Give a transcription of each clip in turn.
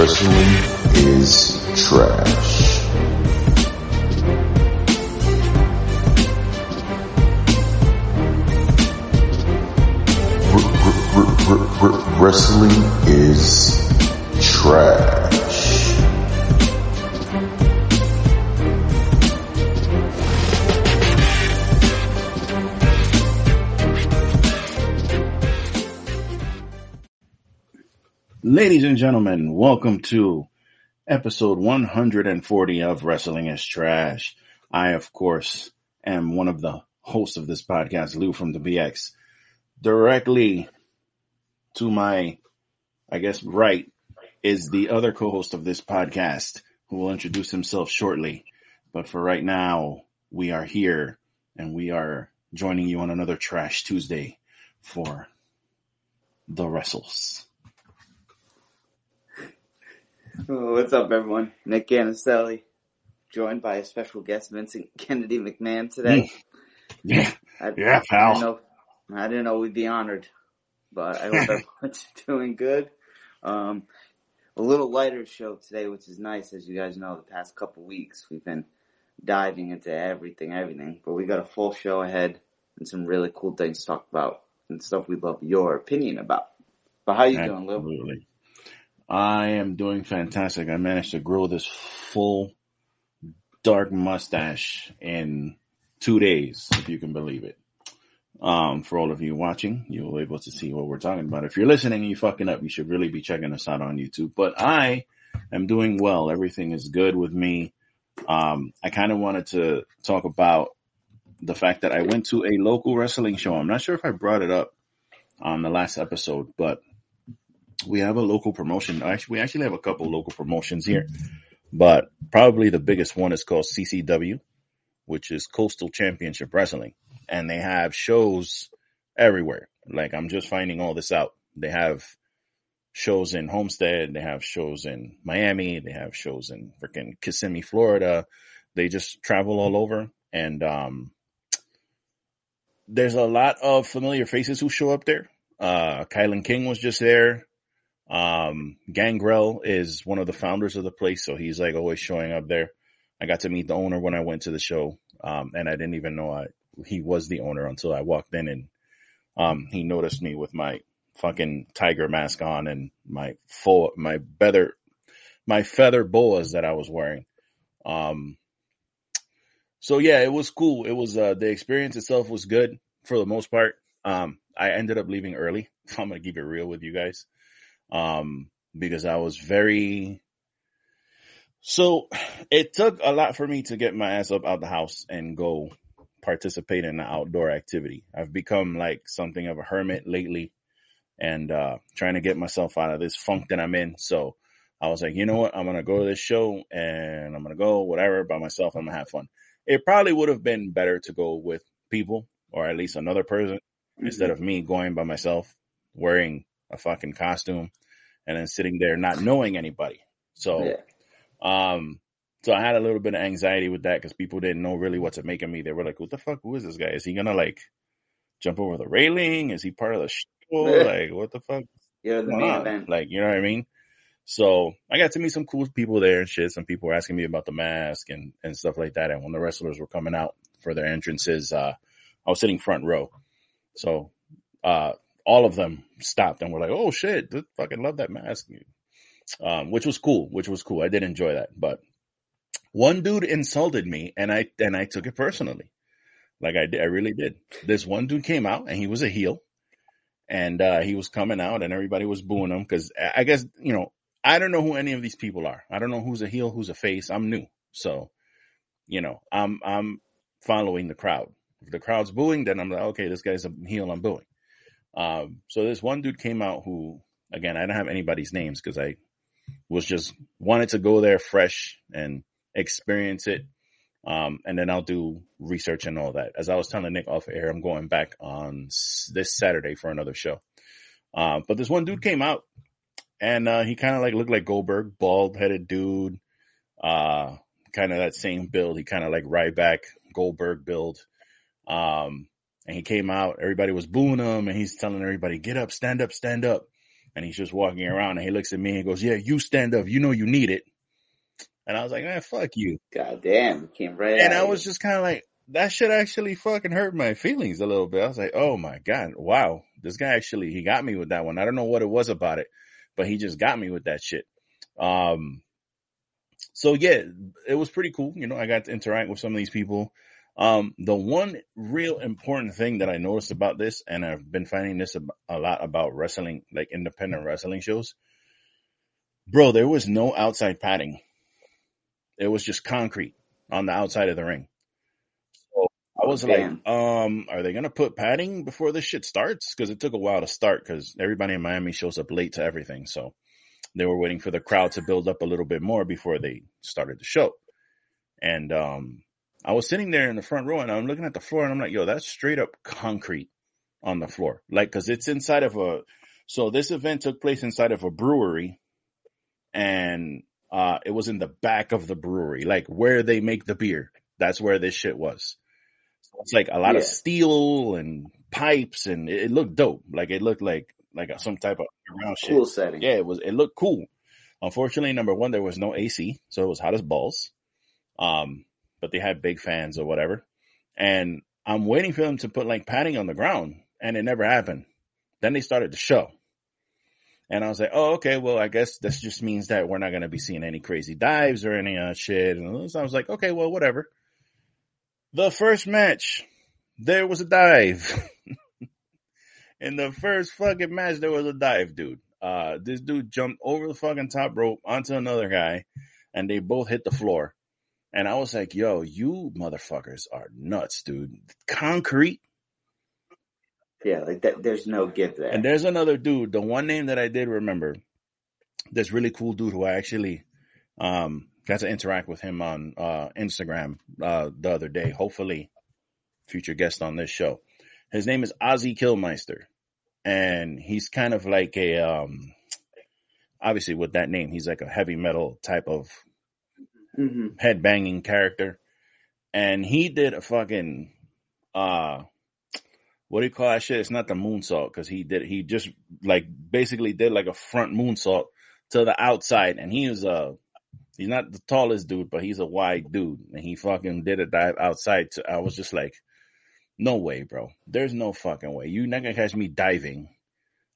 Wrestling is trash. R- r- r- Wrestling is trash. Ladies and gentlemen, welcome to episode 140 of Wrestling is Trash. I, of course, am one of the hosts of this podcast, Lou from the BX. Directly to my, I guess, right is the other co-host of this podcast who will introduce himself shortly. But for right now, we are here and we are joining you on another Trash Tuesday for the Wrestles. What's up, everyone? Nick Ganicelli, joined by a special guest, Vincent Kennedy McMahon today. Yeah, I, yeah, I, pal. know, I didn't know we'd be honored, but I hope everyone's doing good. Um, a little lighter show today, which is nice. As you guys know, the past couple weeks we've been diving into everything, everything. But we got a full show ahead and some really cool things to talk about and stuff we'd love your opinion about. But how you doing, Lou? I am doing fantastic. I managed to grow this full dark mustache in two days, if you can believe it. Um, for all of you watching, you'll be able to see what we're talking about. If you're listening and you fucking up, you should really be checking us out on YouTube. But I am doing well. Everything is good with me. Um, I kind of wanted to talk about the fact that I went to a local wrestling show. I'm not sure if I brought it up on the last episode, but we have a local promotion. Actually, we actually have a couple local promotions here, but probably the biggest one is called CCW, which is Coastal Championship Wrestling, and they have shows everywhere. Like I'm just finding all this out. They have shows in Homestead, they have shows in Miami, they have shows in freaking Kissimmee, Florida. They just travel all over, and um, there's a lot of familiar faces who show up there. Uh, Kylon King was just there. Um, Gangrel is one of the founders of the place, so he's like always showing up there. I got to meet the owner when I went to the show, um, and I didn't even know I, he was the owner until I walked in and um, he noticed me with my fucking tiger mask on and my full my feather my feather boas that I was wearing. Um, so yeah, it was cool. It was uh, the experience itself was good for the most part. Um, I ended up leaving early. I'm gonna keep it real with you guys um, because I was very. So it took a lot for me to get my ass up out the house and go participate in an outdoor activity. I've become like something of a hermit lately and uh, trying to get myself out of this funk that I'm in. So I was like, you know what? I'm going to go to this show and I'm going to go whatever by myself. I'm going to have fun. It probably would have been better to go with people or at least another person instead of me going by myself wearing a fucking costume and then sitting there not knowing anybody. So, Yeah. um, so I had a little bit of anxiety with that because people didn't know really what to make of me. They were like, "What the fuck? Who is this guy? Is he gonna like jump over the railing? Is he part of the show? Yeah. Like, what the fuck? You're the going main event. Like, you know what I mean? So I got to meet some cool people there and shit. Some people were asking me about the mask and and stuff like that. And when the wrestlers were coming out for their entrances, uh, I was sitting front row, so uh, all of them stopped and were like, "Oh shit, dude, fucking love that mask." Um, which was cool, which was cool. I did enjoy that, but one dude insulted me and I, and I took it personally. Like I did, I really did. This one dude came out and he was a heel and, uh, he was coming out and everybody was booing him because I guess, you know, I don't know who any of these people are. I don't know who's a heel, who's a face. I'm new. So, you know, I'm, I'm following the crowd. If the crowd's booing, then I'm like, okay, this guy's a heel, I'm booing. Um, so this one dude came out who, again, I don't have anybody's names because I was just wanted to go there fresh and experience it. Um, and then I'll do research and all that. As I was telling Nick off air, I'm going back on this Saturday for another show. Uh, but this one dude came out and, uh, he kind of like looked like Goldberg, bald headed dude, uh, kind of that same build. He kind of like Ryback Goldberg build. Um, and he came out, everybody was booing him and he's telling everybody, get up, stand up, stand up. and he's just walking around and he looks at me and goes, "Yeah, you stand up. You know you need it." And I was like, "Man, fuck you." God damn, came right And I you. was just kind of like, that shit actually fucking hurt my feelings a little bit. I was like, oh my God, wow. This guy actually, he got me with that one. I don't know what it was about it, but he just got me with that shit. Um, so yeah, it was pretty cool. You know, I got to interact with some of these people. Um, the one real important thing that I noticed about this, and I've been finding this a lot about wrestling, like independent wrestling shows, bro, there was no outside padding. It was just concrete on the outside of the ring. So I was Damn. like, um, are they gonna put padding before this shit starts? Because it took a while to start because everybody in Miami shows up late to everything. So they were waiting for the crowd to build up a little bit more before they started the show. And um, I was sitting there in the front row and I'm looking at the floor and I'm like, yo, that's straight up concrete on the floor. Like, cause it's inside of a, so this event took place inside of a brewery and uh, it was in the back of the brewery, like where they make the beer. That's where this shit was. So it's like a lot of steel and pipes and it, it looked dope. Like it looked like, like some type of underground shit. cool setting. Yeah, it was. It looked cool. Unfortunately, number one, there was no AC, so it was hot as balls. Um, but they had big fans or whatever. And I'm waiting for them to put like padding on the ground, and it never happened. Then they started the show, and I was like, "Oh, okay. Well, I guess this just means that we're not going to be seeing any crazy dives or any uh, shit." And so I was like, "Okay, well, whatever." The first match, there was a dive. In the first fucking match, there was a dive, dude. Uh, this dude jumped over the fucking top rope onto another guy, and they both hit the floor. And I was like, "Yo, you motherfuckers are nuts, dude! Concrete." Yeah, like that. There's no give there. And there's another dude. The one name that I did remember, this really cool dude who I actually um, got to interact with him on uh, Instagram uh, the other day. Hopefully, future guest on this show. His name is Ozzy Killmeister, and he's kind of like a um, obviously with that name, he's like a heavy metal type of hmm head banging character. And he did a fucking uh what do you call that shit? It's not the moonsault because he did he just like basically did like a front moonsault to the outside and he was uh he's not the tallest dude, but he's a wide dude. And he fucking did a dive outside to I was just like, No way, bro. There's no fucking way. You're not gonna catch me diving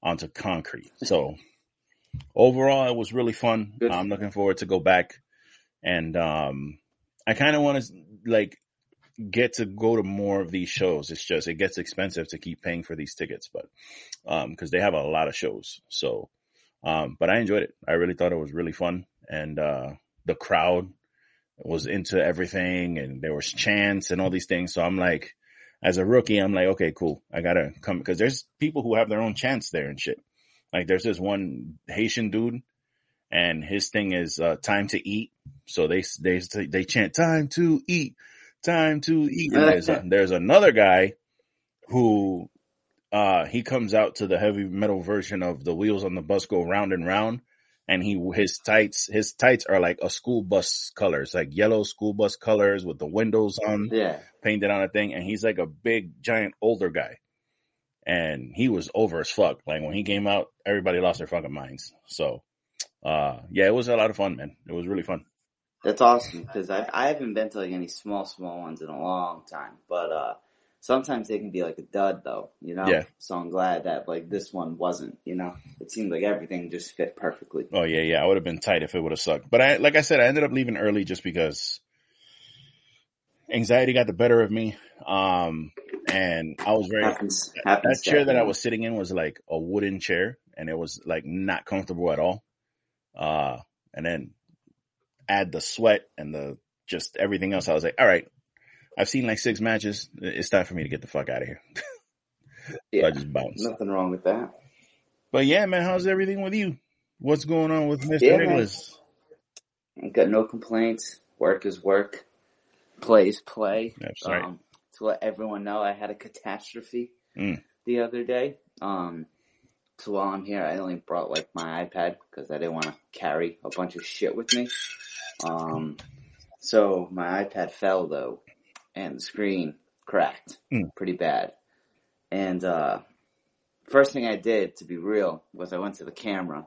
onto concrete. So overall it was really fun. Good. I'm looking forward to go back and um I kind of want to like get to go to more of these shows. It's just it gets expensive to keep paying for these tickets, but um because they have a lot of shows. So um but I enjoyed it. I really thought it was really fun and uh the crowd was into everything and there was chants and all these things. So I'm like as a rookie, I'm like, okay, cool. I gotta come because there's people who have their own chants there and shit. Like there's this one Haitian dude and his thing is uh, time to eat. So they they they chant time to eat, time to eat. And there's a, there's another guy who uh he comes out to the heavy metal version of the wheels on the bus go round and round, and he his tights his tights are like a school bus colors, like yellow school bus colors with the windows on Yeah. painted on a thing, and he's like a big giant older guy. And he was over as fuck. Like when he came out, everybody lost their fucking minds. So, uh, yeah, it was a lot of fun, man. It was really fun. That's awesome because I I haven't been to like any small small ones in a long time, but uh sometimes they can be like a dud though, you know. Yeah. So I'm glad that like this one wasn't. You know, it seemed like everything just fit perfectly. Oh yeah, yeah. I would have been tight if it would have sucked. But I, like I said, I ended up leaving early just because anxiety got the better of me. Um, and I was very Happens. that Happens. to chair that I was sitting in was like a wooden chair and it was like not comfortable at all. Uh, and then add the sweat and the just everything else. I was like, all right, I've seen like six matches. It's time for me to get the fuck out of here. So Yeah. I just bounced. Nothing wrong with that. But yeah, man, how's everything with you? What's going on with Mr. Yeah, man. Nicholas? I got no complaints. Work is work. Play is play. That's right. Um, to let everyone know, I had a catastrophe Mm. the other day. Um, so while I'm here, I only brought like my iPad because I didn't want to carry a bunch of shit with me. Um, so my iPad fell though, and the screen cracked Mm. pretty bad. And uh, first thing I did, to be real, was I went to the camera.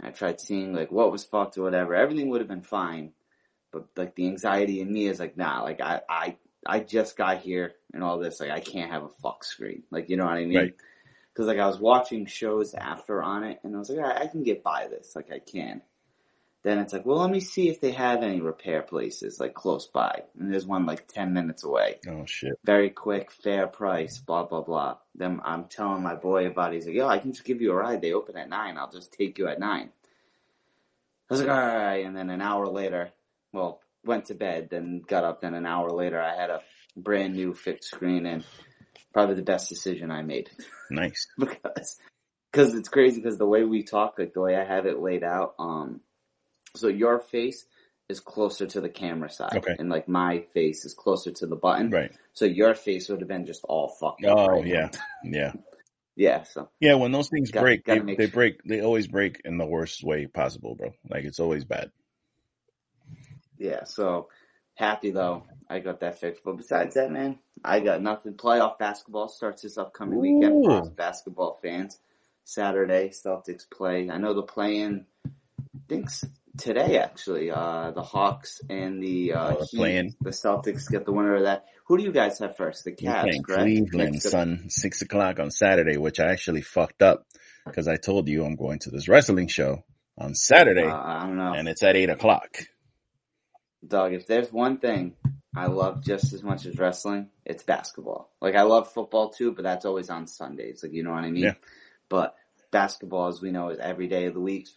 I tried seeing like what was fucked or whatever. Everything would have been fine, but like the anxiety in me is like, nah, like I, I, I just got here and all this. Like I can't have a fuck screen. Like you know what I mean? Right. Because like I was watching shows after on it, and I was like, I, I can get by this. Like I can. Then it's like, well, let me see if they have any repair places like close by. And there's one like 10 minutes away. Oh shit. Very quick, fair price, blah, blah, blah. Then I'm telling my boy about it. He's like, yo, I can just give you a ride. They open at 9. I'll just take you at 9. I was like, all right. And then an hour later, well, went to bed, then got up. Then an hour later, I had a brand new fixed screen and probably the best decision I made Nice. because because it's crazy because the way we talk, like the way I have it laid out, um, so your face is closer to the camera side, Okay. and like my face is closer to the button. Right. So your face would have been just all fucked up. Oh right yeah. Yeah. yeah. So Yeah, when those things Got- break, gotta they, they sure. break. They always break in the worst way possible, bro. Like it's always bad. yeah. So happy though, I got that fixed. But besides that, man, I got nothing. Playoff basketball starts this upcoming weekend for us basketball fans. Saturday, Celtics play. I know the play-in. I think today actually. Uh, the Hawks and the uh, Oh, Heat. The Celtics get the winner of that. Who do you guys have first? The Cavs, playing? Cleveland, son, six o'clock on Saturday, which I actually fucked up because I told you I'm going to this wrestling show on Saturday, Uh, I don't know. and it's at eight o'clock. Dog, if there's one thing I love just as much as wrestling, it's basketball. Like I love football too, but that's always on Sundays. Like you know what I mean? Yeah. But basketball, as we know, is every day of the week.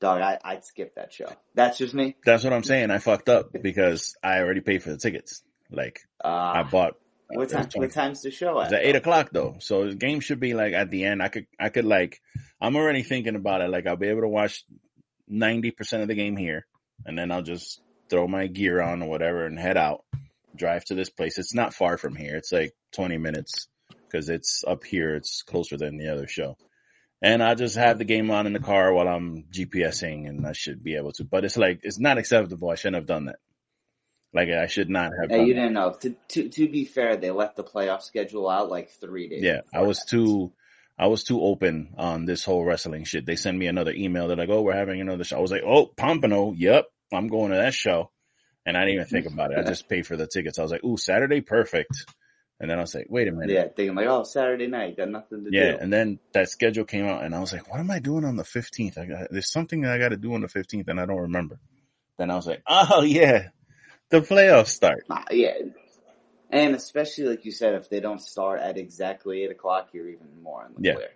Dog, I, I'd skip that show. That's just me. That's what I'm saying. I fucked up because I already paid for the tickets. Like I Uh, bought. what time? What time's the show It's at? at eight o'clock though, so the game should be like at the end. I could, I could like, I'm already thinking about it. Like I'll be able to watch ninety percent of the game here, and then I'll just throw my gear on or whatever and head out, drive to this place. It's not far from here. It's like twenty minutes because it's up here. It's closer than the other show, and I just have the game on in the car while I'm GPSing, and I should be able to. But it's like it's not acceptable. I shouldn't have done that. Like I should not have. Hey, you didn't know. To, to to be fair, they left the playoff schedule out like three days. Yeah, I was that. too, I was too open on this whole wrestling shit. They send me another email. They're like, "Oh, we're having another show." I was like, "Oh, Pompano, yep, I'm going to that show," and I didn't even think about it. I just paid for the tickets. I was like, "Ooh, Saturday, perfect." And then I was like, "Wait a minute." Yeah, thinking like, oh, Saturday night, got nothing to Yeah, do. Yeah, and then that schedule came out, and I was like, "What am I doing on the 15th? I got there's something that I got to do on the 15th, and I don't remember." Then I was like, "Oh yeah, the playoffs start." Uh, yeah. And especially like you said, if they don't start at exactly eight o'clock, you're even more in the Yeah. clear.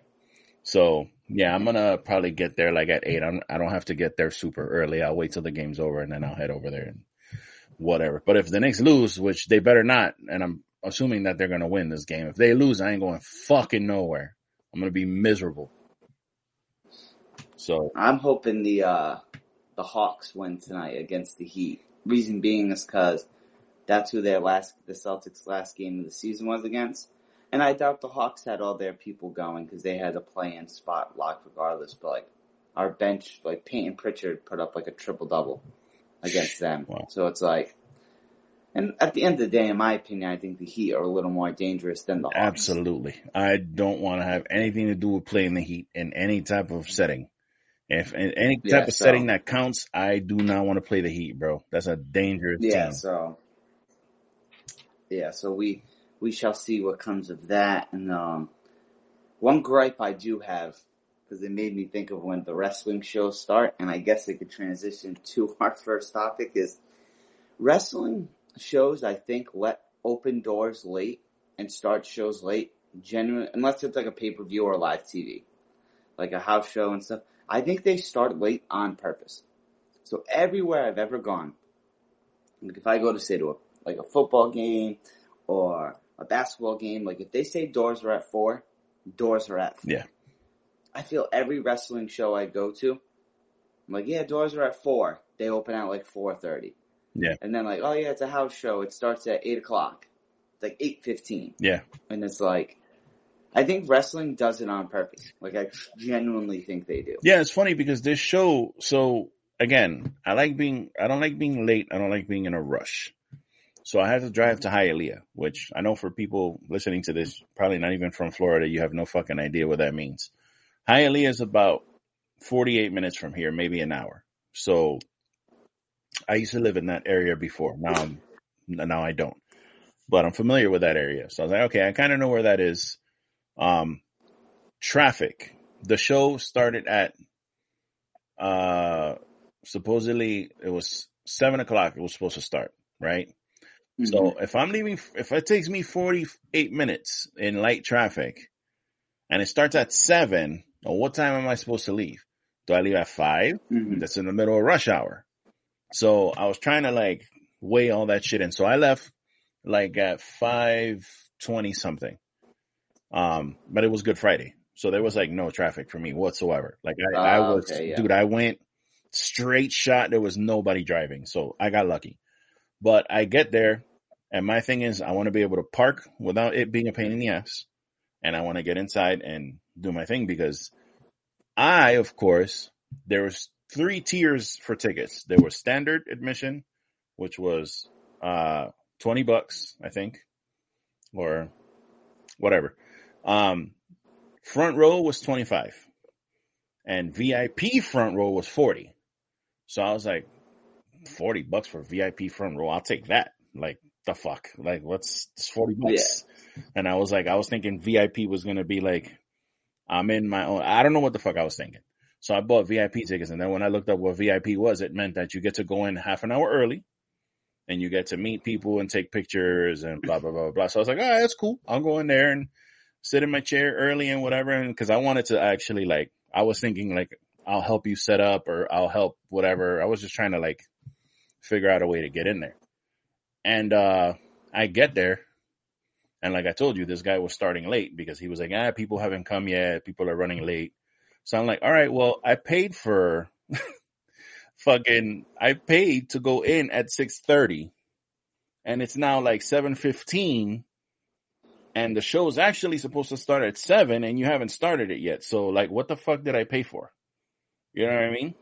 So yeah, I'm gonna probably get there like at eight. I'm, I don't have to get there super early. I'll wait till the game's over and then I'll head over there and whatever. But if the Knicks lose, which they better not, and I'm assuming that they're gonna win this game. If they lose, I ain't going fucking nowhere. I'm gonna be miserable. So I'm hoping the uh, the Hawks win tonight against the Heat. Reason being is because that's who their last the Celtics' last game of the season was against. And I doubt the Hawks had all their people going because they had a play-in spot locked regardless. But like our bench, like Payton Pritchard put up like a triple double against them. Wow. So it's like, and at the end of the day, in my opinion, I think the Heat are a little more dangerous than the Hawks. absolutely, I don't want to have anything to do with playing the Heat in any type of setting. If in any type Yeah, of so- setting that counts, I do not want to play the Heat, bro. That's a dangerous Yeah, team. so yeah, so we we shall see what comes of that. And um, one gripe I do have because it made me think of when the wrestling shows start, and I guess it could transition to our first topic is wrestling shows. I think let open doors late and start shows late. Genuine, unless it's like a pay per view or live TV, like a house show and stuff. I think they start late on purpose. So everywhere I've ever gone, like if I go to say to a like a football game or a basketball game, like if they say doors are at four, doors are at four. Yeah. I feel every wrestling show I go to, I'm like, yeah, doors are at four. They open at like four thirty. Yeah. And then like, oh yeah, it's a house show. It starts at eight o'clock. It's like eight fifteen. Yeah. And it's like I think wrestling does it on purpose. Like I genuinely think they do. Yeah, it's funny because this show, so again, I like being, I don't like being late. I don't like being in a rush. So I had to drive to Hialeah, which I know for people listening to this, probably not even from Florida, you have no fucking idea what that means. Hialeah is about 48 minutes from here, maybe an hour. So I used to live in that area before. Now I'm, now I don't, but I'm familiar with that area. So I was like, okay, I kind of know where that is. Um, traffic. The show started at, uh, supposedly it was seven o'clock. It was supposed to start, right? Mhm. So if I'm leaving, if it takes me 48 minutes in light traffic and it starts at seven, well, what time am I supposed to leave? Do I leave at five? Mhm. That's in the middle of rush hour. So I was trying to like weigh all that shit in. So I left like at 520 something. Um, but it was Good Friday. So there was like no traffic for me whatsoever. Like I, I Ah, was, okay, yeah. dude, I went straight shot. There was nobody driving. So I got lucky. But I get there and my thing is I want to be able to park without it being a pain in the ass. And I want to get inside and do my thing because I, of course, there was three tiers for tickets. There was standard admission, which was uh 20 bucks, I think, or whatever. Um front row was 25 and VIP front row was 40. So I was like 40 bucks for VIP front row. I'll take that. Like the fuck? Like what's it's 40 bucks? And I was like I was thinking VIP was going to be like I'm in my own I don't know what the fuck I was thinking. So I bought VIP tickets and then when I looked up what VIP was, it meant that you get to go in half an hour early and you get to meet people and take pictures and blah blah blah blah. So I was like, all right, that's cool. I'll go in there and sit in my chair early and whatever. And because I wanted to actually like, I was thinking like, I'll help you set up or I'll help whatever. I was just trying to like figure out a way to get in there. And uh I get there and like I told you, this guy was starting late because he was like, ah, people haven't come yet. People are running late. So I'm like, all right, well, I paid for fucking, I paid to go in at 630 and it's now like 715 and the show is actually supposed to start at seven and you haven't started it yet. So like, what the fuck did I pay for? You know what I mean?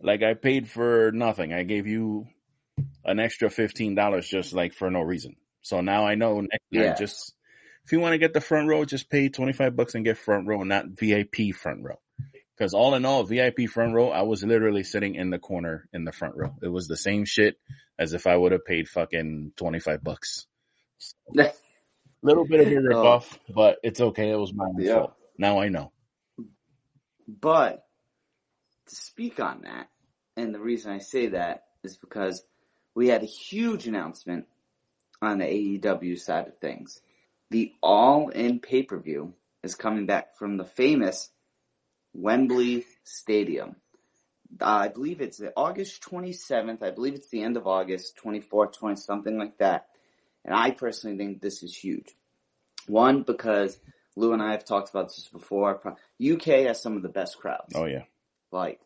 Like I paid for nothing. I gave you an extra $15 just like for no reason. So now I know next Yeah. just if you want to get the front row, just pay 25 bucks and get front row, not VIP front row. Cause all in all, VIP front row, I was literally sitting in the corner in the front row. It was the same shit as if I would have paid fucking 25 bucks. Little bit of a Oh. ripoff, but it's okay. It was my Yeah. fault. Now I know. But to speak on that, and the reason I say that is because we had a huge announcement on the AEW side of things. The All In pay per view is coming back from the famous Wembley Stadium. Uh, I believe it's the August 27th. I believe it's the end of August, 24th, 20, something like that. And I personally think this is huge. One, because Lou and I have talked about this before. UK has some of the best crowds. Oh yeah. Like,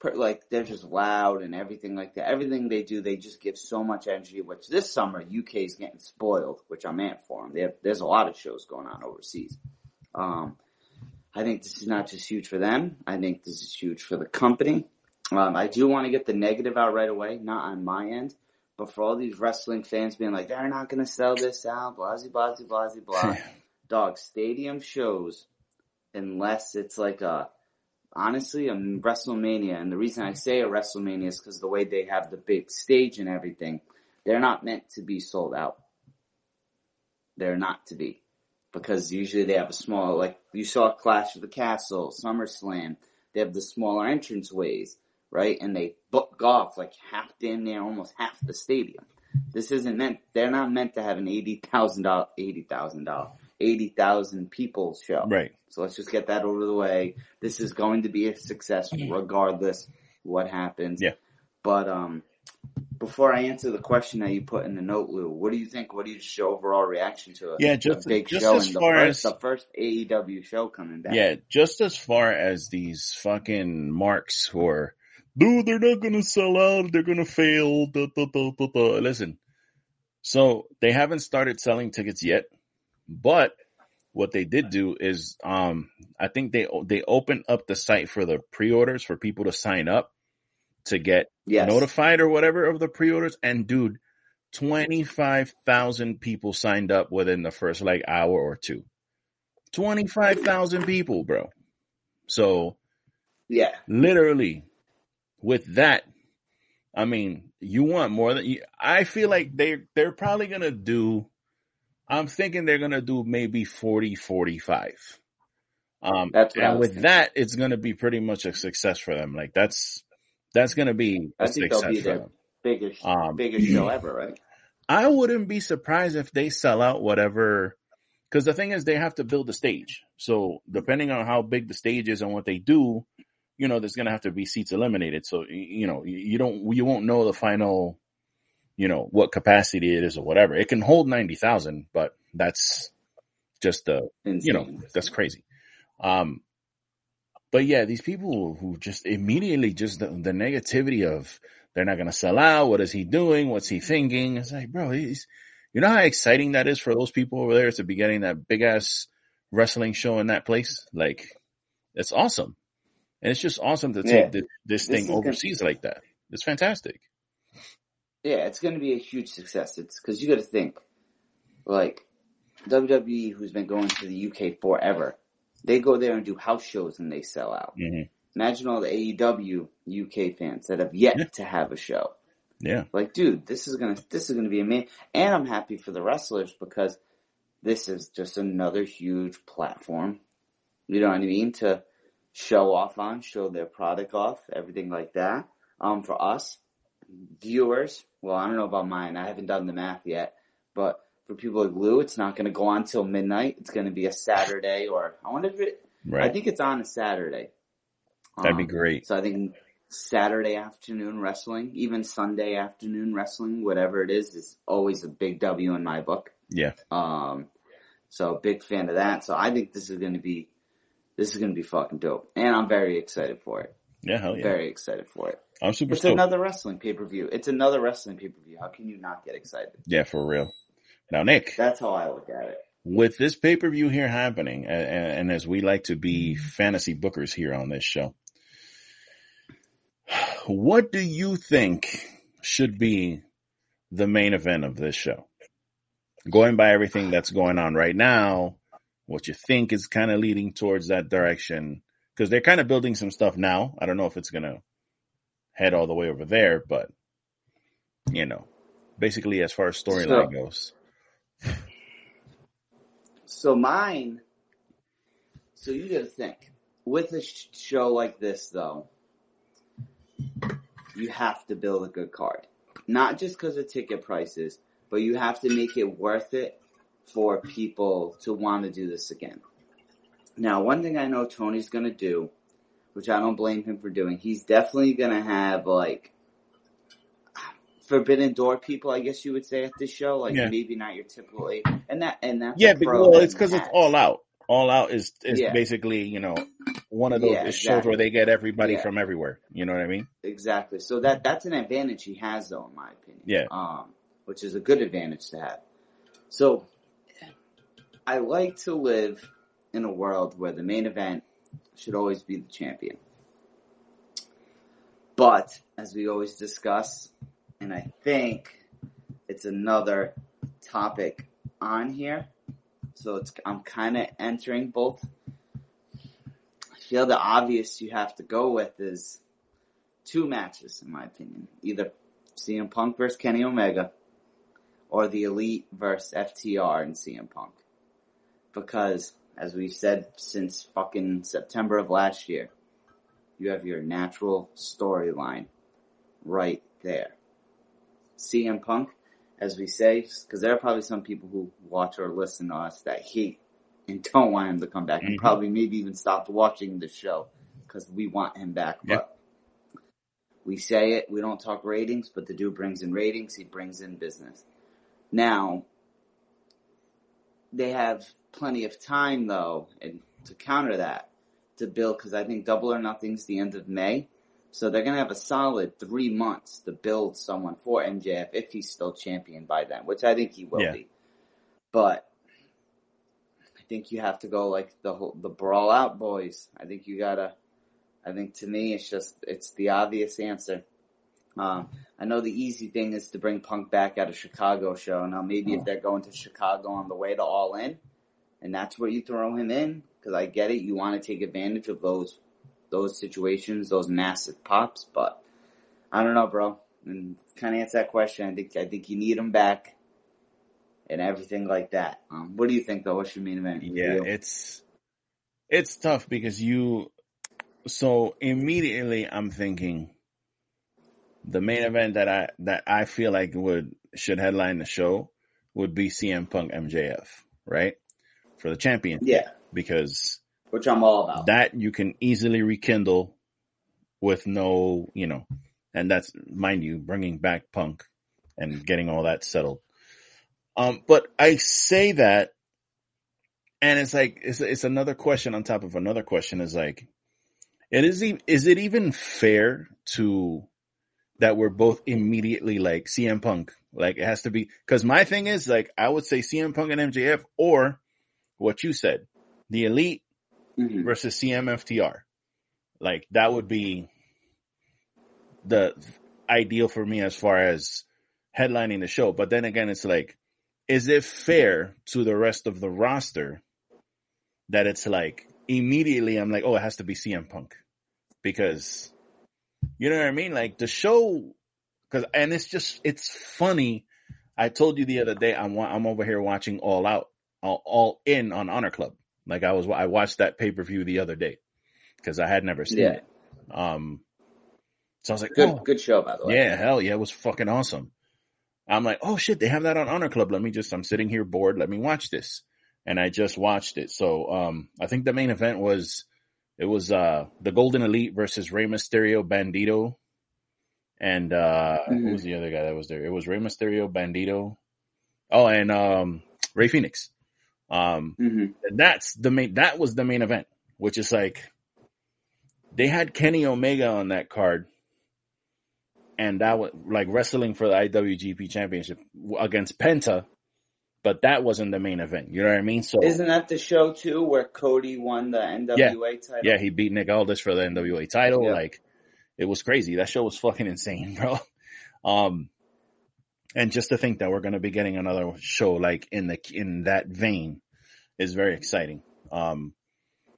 per, like they're just loud and everything like that. Everything they do, they just give so much energy. Which this summer UK is getting spoiled, which I'm ant for them. Have, there's a lot of shows going on overseas. Um, I think this is not just huge for them. I think this is huge for the company. Um, I do want to get the negative out right away, not on my end, but for all these wrestling fans being like, they're not going to sell this out, blah, blah, blah, blah. Dog, stadium shows, unless it's like a, honestly, a WrestleMania, and the reason I say a WrestleMania is because the way they have the big stage and everything, they're not meant to be sold out. They're not to be. Because usually they have a small, like, you saw Clash of the Castle, SummerSlam, they have the smaller entrance ways, right? And they book off like half damn near almost half the stadium. This isn't meant, they're not meant to have an $80,000, $80,000, 80,000 people show. Right. So let's just get that over the way. This is going to be a success regardless what happens. Yeah. But um before I answer the question that you put in the note, Lou, what do you think? What do you your overall reaction to it? Yeah, just- a big just show as and the far first, as- the first AEW show coming back. Yeah, just as far as these fucking marks who are, dude, they're not gonna sell out, they're gonna fail. Da, da, da, da, da. Listen, so they haven't started selling tickets yet, but what they did do is, um, I think they they opened up the site for the pre-orders for people to sign up to get Yes. notified or whatever of the pre-orders. And dude, 25,000 people signed up within the first like hour or two. 25,000 people, bro. So Yeah. literally with that, I mean, you want more than I feel like they they're probably going to do I'm thinking they're going to do maybe 40 45. Um That's and with thinking. that it's going to be pretty much a success for them. Like that's that's going to be a I think they'll success be for them. biggest Um biggest show ever, right? I wouldn't be surprised if they sell out whatever. Because the thing is, they have to build the stage. So depending on how big the stage is and what they do, you know, there's gonna have to be seats eliminated. So you know, you don't, you won't know the final, you know, what capacity it is or whatever. It can hold ninety thousand, but that's just the, you know, that's crazy. Um, but yeah, these people who just immediately just the, the negativity of they're not going to sell out. What is he doing? What's he thinking? It's like, bro, he's, you know how exciting that is for those people over there to be getting that big ass wrestling show in that place? Like, it's awesome. And it's just awesome to take Yeah. thi- this This thing overseas like that. It's fantastic. Yeah, it's going to be a huge success. It's because you got to think, like WWE, who's been going to the UK forever, they go there and do house shows and they sell out. hmm Imagine all the AEW UK fans that have yet Yeah. to have a show. Yeah. Like, dude, this is gonna this is gonna be amazing. And I'm happy for the wrestlers because this is just another huge platform. You know what I mean? To show off on, show their product off, everything like that. Um, for us viewers, well, I don't know about mine. I haven't done the math yet, but for people like Lou, it's not gonna go on till midnight. It's gonna be a Saturday, or I wonder if it. Right. I think it's on a Saturday. That'd be Um, great. so I think Saturday afternoon wrestling, even Sunday afternoon wrestling, whatever it is, is always a big W in my book. Yeah. Um, so big fan of that. So I think this is going to be, this is going to be fucking dope, and I'm very excited for it. Yeah. Hell yeah. Very excited for it. I'm super It's stoked. another wrestling pay per view. It's another wrestling pay per view. How can you not get excited? yeah, for real. Now, Nick, That's how I look at it. with this pay per view here happening, and, and as we like to be fantasy bookers here on this show, what do you think should be the main event of this show? Going by everything that's going on right now, what you think is kind of leading towards that direction? Because they're kind of building some stuff now. I don't know if it's going to head all the way over there, but you know, basically, as far as storyline So- goes, So mine. So you got to think with a sh- show like this, though. You have to build a good card, not just because of ticket prices, but you have to make it worth it for people to want to do this again. Now, one thing I know Tony's going to do, which I don't blame him for doing, he's definitely going to have like forbidden door people, I guess you would say at this show, like Yeah. maybe not your typical, eight- and that and that's Yeah, but, well, it's because it's all out. All out is is Yeah. basically you know one of those Yeah, shows where they get everybody from everywhere. You know what I mean? Exactly. So that that's an advantage he has, though, in my opinion. Yeah. Um, which is a good advantage to have. So I like to live in a world where the main event should always be the champion. But as we always discuss, and I think it's another topic on here, so it's I'm kind of entering both. I feel the obvious you have to go with is two matches, in my opinion. Either CM Punk versus Kenny Omega, or the Elite versus FTR and CM Punk. Because, as we've said since fucking September of last year, you have your natural storyline right there. CM Punk, as we say, because there are probably some people who watch or listen to us that hate and don't want him to come back, and Mhm. probably maybe even stopped watching the show because we want him back. Yeah. But we say it, we don't talk ratings, but the dude brings in ratings, he brings in business. Now, they have plenty of time though, and to counter that, to build, because I think Double or Nothing's the end of May. So they're gonna have a solid three months to build someone for MJF if he's still champion by then, which I think he will Yeah. be. But I think you have to go like the whole, the brawl out boys. I think you gotta. I think to me it's just it's the obvious answer. Um, I know the easy thing is to bring Punk back at a Chicago show. Now maybe if they're going to Chicago on the way to All In, and that's where you throw him in, because I get it, you want to take advantage of those those situations, those massive pops. But I don't know, bro. And kind of answer that question. I think I think you need him back, and everything like that. Um, what do you think, though? What's your main event? Yeah, you? it's it's tough because you so immediately I'm thinking the main event that I that I feel like would should headline the show would be CM Punk MJF, right? For the champion yeah, because which I'm all about. that you can easily rekindle with no, you know, and that's mind you bringing back Punk and getting all that settled. Um, but I say that, and it's like it's it's another question on top of another question. Is like, it is is it even fair to that we're both immediately like CM Punk? Like it has to be because my thing is like I would say CM Punk and MJF or what you said, the Elite Mhm. versus CMFTR. Like that would be the ideal for me as far as headlining the show. But then again, it's like, is it fair to the rest of the roster that it's like immediately I'm like, oh, it has to be CM Punk because you know what I mean? Like the show, cause, and it's just, it's funny. I told you the other day, I'm, I'm over here watching All Out, all, all in on Honor Club. Like I was, I watched that pay per view the other day because I had never seen Yeah. it. Um, so I was like, Good, oh, good show by the way. yeah, hell yeah, it was fucking awesome. I'm like, oh shit, they have that on Honor Club. Let me just, I'm sitting here bored. Let me watch this. And I just watched it. So, um, I think the main event was, it was, uh, the Golden Elite versus Rey Mysterio, Bandido. And, uh, who Mhm. was the other guy that was there? It was Rey Mysterio, Bandido. Oh, and, um, Rey Fénix. Um, hmm and that's the main, that was the main event, which is like, they had Kenny Omega on that card. And that was like wrestling for the IWGP championship against Penta, but that wasn't the main event. You know what I mean? So Isn't that the show too where Cody won the NWA title? yeah, he beat Nick Aldis for the NWA title. Yeah. Like it was crazy. That show was fucking insane, bro. Um, and just to think that we're going to be getting another show like in the, in that vein is very exciting. Um,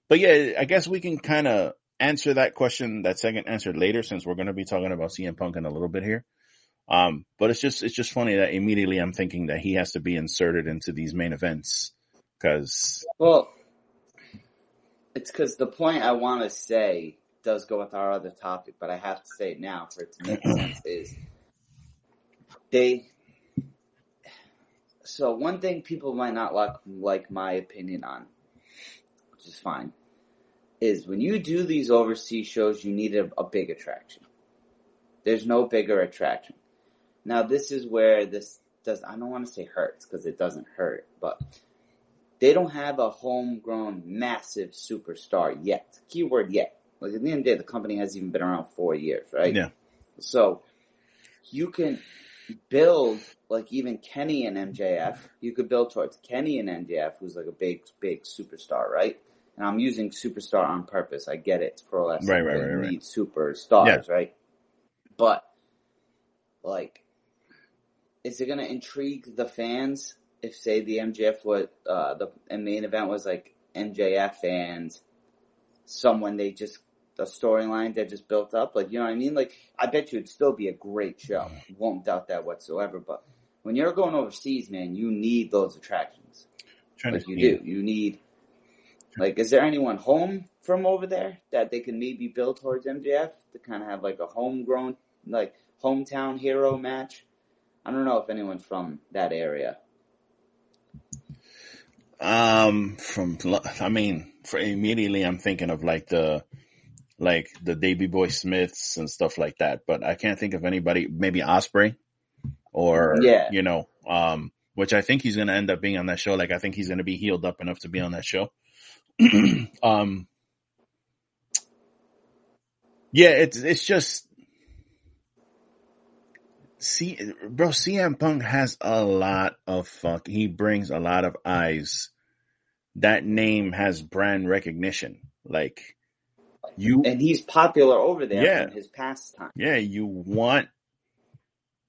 but yeah, I guess we can kind of answer that question, that second answer later, since we're going to be talking about CM Punk in a little bit here. Um, but it's just, it's just funny that immediately I'm thinking that he has to be inserted into these main events because Well, it's because the point I want to say does go with our other topic, but I have to say it now for it to make sense. Is they so one thing people might not like like my opinion on, which is fine, is when you do these overseas shows, you need a, a big attraction. There's no bigger attraction. Now this is where this does I don't want to say hurts because it doesn't hurt, but they don't have a homegrown massive superstar yet. Keyword yet. Like at the end of the day, the company hasn't even been around four years, right? Yeah. So you can build like even Kenny and MJF. You could build towards Kenny and MJF, who's like a big, big superstar, right? And I'm using superstar on purpose. I get it. It's pro wrestling. Right, right, right, right. Need superstars, right? But like, is it going to intrigue the fans if, say, the MJF was uh, the main event was like MJF and someone they just the storyline that just built up? Like, you know what I mean? Like, I bet you it'd still be a great show. Won't doubt that whatsoever. But when you're going overseas, man, you need those attractions. trying Like to you do. You need. Like, is there anyone home from over there that they can maybe build towards MJF to kind of have like a homegrown, like hometown hero match? I don't know if anyone's from that area. Um, from I mean, for immediately I'm thinking of like the like the Davy Boy Smiths and stuff like that, but I can't think of anybody. Maybe Ospreay, or Yeah. you know, um, which I think he's going to end up being on that show. Like I think he's going to be healed up enough to be on that show. um, yeah, it's it's just. See, bro, CM Punk has a lot of fuck. He brings a lot of eyes. That name has brand recognition. Like you, And he's popular over there Yeah. his pastime. yeah, you want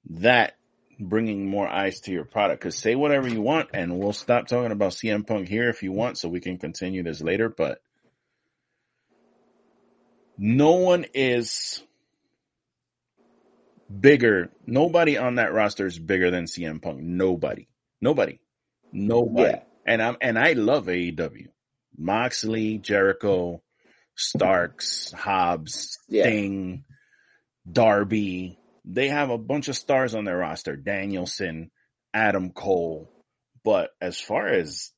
that bringing more eyes to your product. Cause say whatever you want and we'll stop talking about CM Punk here if you want so we can continue this later, but no one is bigger. Nobody on that roster is bigger than CM Punk. Nobody. Nobody. Nobody. Yeah. And I'm and I love AEW. Moxley, Jericho, Starks, Hobbs, Yeah. Sting, Darby. They have a bunch of stars on their roster. Danielson, Adam Cole. But as far as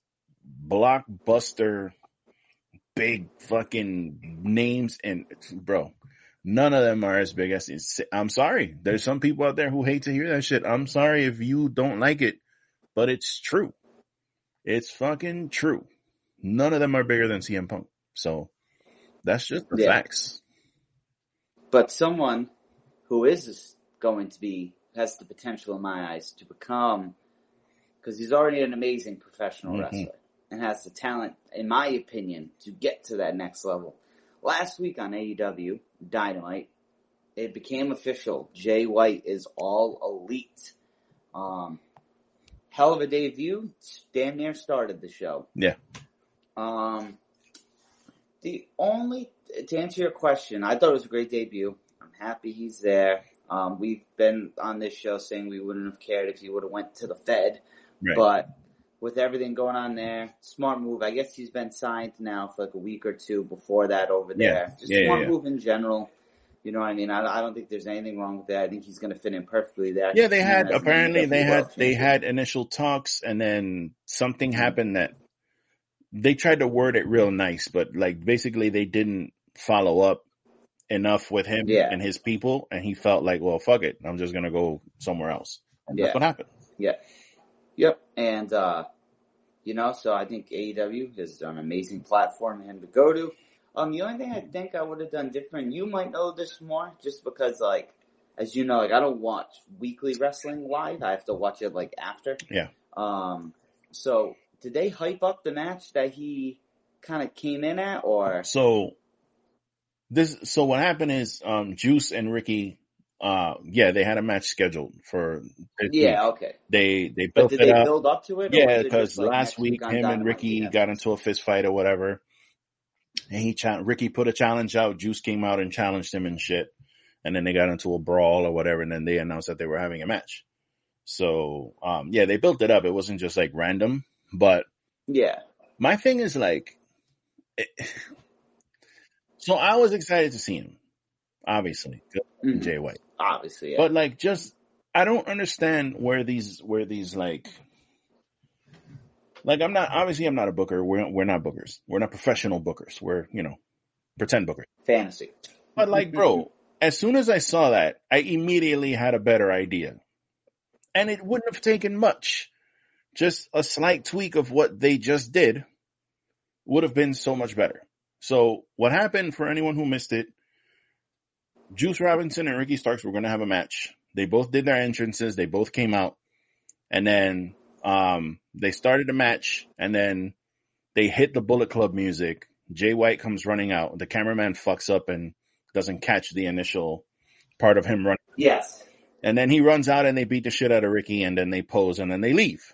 blockbuster, big fucking names and bro, none of them are as big as it's, I'm sorry. There's some people out there who hate to hear that shit. I'm sorry if you don't like it, but it's true. It's fucking true. None of them are bigger than CM Punk. So that's just the Yeah. facts. But someone who is going to be has the potential in my eyes to become because he's already an amazing professional Mhm. wrestler and has the talent, in my opinion, to get to that next level. Last week on AEW Dynamite, it became official. Jay White is all elite. Um, hell of a debut. Damn near started the show. Yeah. Um, the only to answer your question, I thought it was a great debut. I'm happy he's there. Um, we've been on this show saying we wouldn't have cared if he would have went to the Fed, Right. but with everything going on there, smart move. I guess he's been signed now for like a week or two before that over Yeah. there. Just Yeah, yeah, smart yeah. move in general. You know what I mean? I, I don't think there's anything wrong with that. I think he's going to fit in perfectly there. Yeah, they see had apparently they had they champion. had initial talks and then something mm-hmm. happened that they tried to word it real nice, but like basically they didn't follow up enough with him Yeah. and his people and he felt like, well, fuck it. I'm just going to go somewhere else. And Yeah. that's what happened. Yeah. Yep. And, uh, you know, so I think AEW is an amazing platform for him to go to. Um, the only thing I think I would have done different, you might know this more, just because, like, as you know, like, I don't watch weekly wrestling live. I have to watch it, like, after. Yeah. Um, so did they hype up the match that he kind of came in at, or? So this so what happened is um Juice and Ricky uh yeah, they had a match scheduled for. Yeah, okay. They they But built did it they up. build up to it? Yeah, because like, last week him and Dynamite Ricky have got into a fist fight or whatever. And he cha- Ricky put a challenge out. Juice came out and challenged him and shit. And then they got into a brawl or whatever. And then they announced that they were having a match. So, um, yeah, they built it up. It wasn't just like random. But Yeah. my thing is like, it, so I was excited to see him, obviously, Mhm. Jay White. Obviously, yeah. But like, just I don't understand where these where these like like I'm not obviously I'm not a booker. We're we're not bookers. We're not professional bookers. We're you know pretend bookers. Fantasy. But like, bro, as soon as I saw that, I immediately had a better idea, and it wouldn't have taken much. Just a slight tweak of what they just did would have been so much better. So what happened for anyone who missed it? Juice Robinson and Ricky Starks were going to have a match. They both did their entrances. They both came out, and then um, they started the match, and then they hit the Bullet Club music. Jay White comes running out. The cameraman fucks up and doesn't catch the initial part of him running. Yes. And then he runs out and they beat the shit out of Ricky and then they pose and then they leave.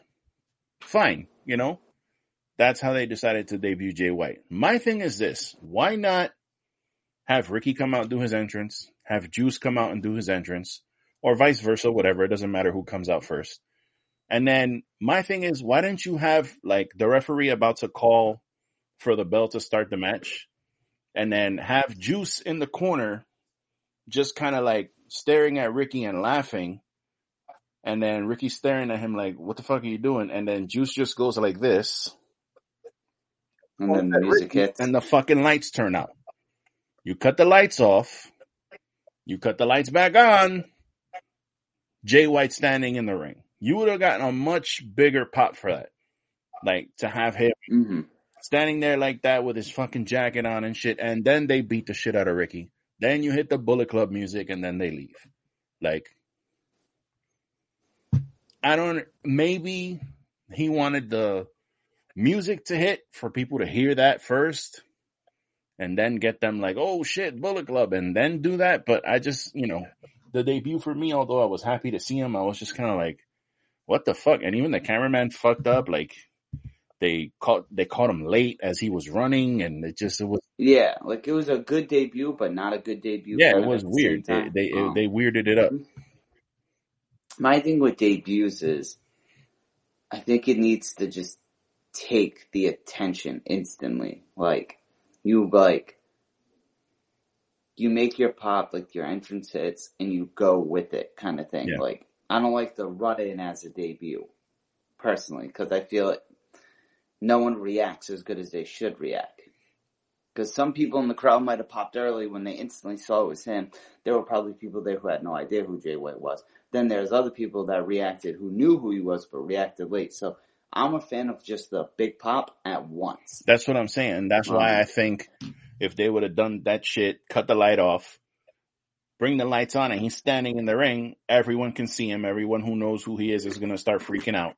Fine, you know? That's how they decided to debut Jay White. My thing is this. Why not have Ricky come out and do his entrance, have Juice come out and do his entrance, or vice versa, whatever. It doesn't matter who comes out first. And then my thing is, why didn't you have like the referee about to call for the bell to start the match and then have Juice in the corner just kind of like staring at Ricky and laughing. And then Ricky staring at him like, what the fuck are you doing? And then Juice just goes like this. And then the music hits. And the fucking lights turn out. You cut the lights off. You cut the lights back on. Jay White standing in the ring. You would have gotten a much bigger pop for that. Like to have him hmm standing there like that with his fucking jacket on and shit. And then they beat the shit out of Ricky. Then you hit the Bullet Club music and then they leave. Like, I don't, maybe he wanted the music to hit for people to hear that first and then get them like, oh shit, Bullet Club and then do that. But I just, you know, the debut for me, although I was happy to see him, I was just kind of like, what the fuck? And even the cameraman fucked up. Like they caught they caught him late as he was running, and it just it was Yeah, like it was a good debut, but not a good debut. yeah, it was weird. They they Um, they weirded it up. my thing with debuts is I think it needs to just take the attention instantly. Like you like you make your pop like your entrance hits and you go with it kind of thing. Yeah. Like I don't like the run in as a debut personally because I feel it no one reacts as good as they should react. Because some people in the crowd might have popped early when they instantly saw it was him. There were probably people there who had no idea who Jay White was. Then there's other people that reacted who knew who he was but reacted late. So I'm a fan of just the big pop at once. That's what I'm saying. That's why Um, I think if they would have done that shit, cut the light off, bring the lights on, and he's standing in the ring, everyone can see him. Everyone who knows who he is is gonna start freaking out.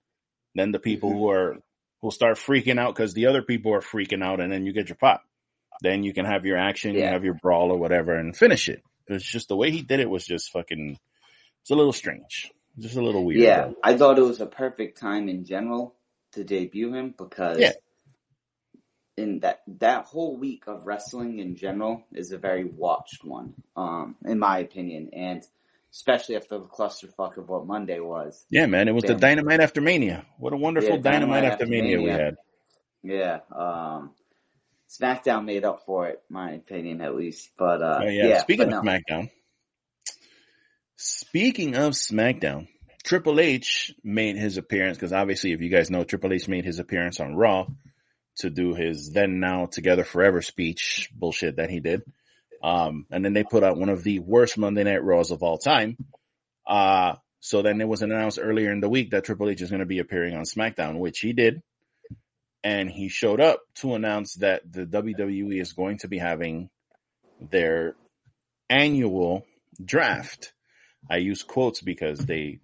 Then the people who are will start freaking out because the other people are freaking out, and then you get your pop. Then you can have your action, you have your brawl or whatever, and finish it. It's just the way he did it was just fucking. It's a little strange, just a little weird. Yeah. I thought it was a perfect time in general to debut him because Yeah. in that that whole week of wrestling in general is a very watched one, um, in my opinion, and especially after the clusterfuck of what Monday was. Yeah, man, it was the Dynamite after Mania. What a wonderful Yeah, Dynamite, Dynamite after after Mania we had. Yeah, um, SmackDown made up for it, my opinion at least. But uh, Oh yeah. yeah, Speaking of no. SmackDown. Speaking of SmackDown, Triple H made his appearance because obviously, if you guys know, Triple H made his appearance on Raw to do his then now together forever speech bullshit that he did. Um, and then they put out one of the worst Monday Night Raws of all time. Uh, so then it was announced earlier in the week that Triple H is going to be appearing on SmackDown, which he did. And he showed up to announce that the WWE is going to be having their annual draft. I use quotes because they,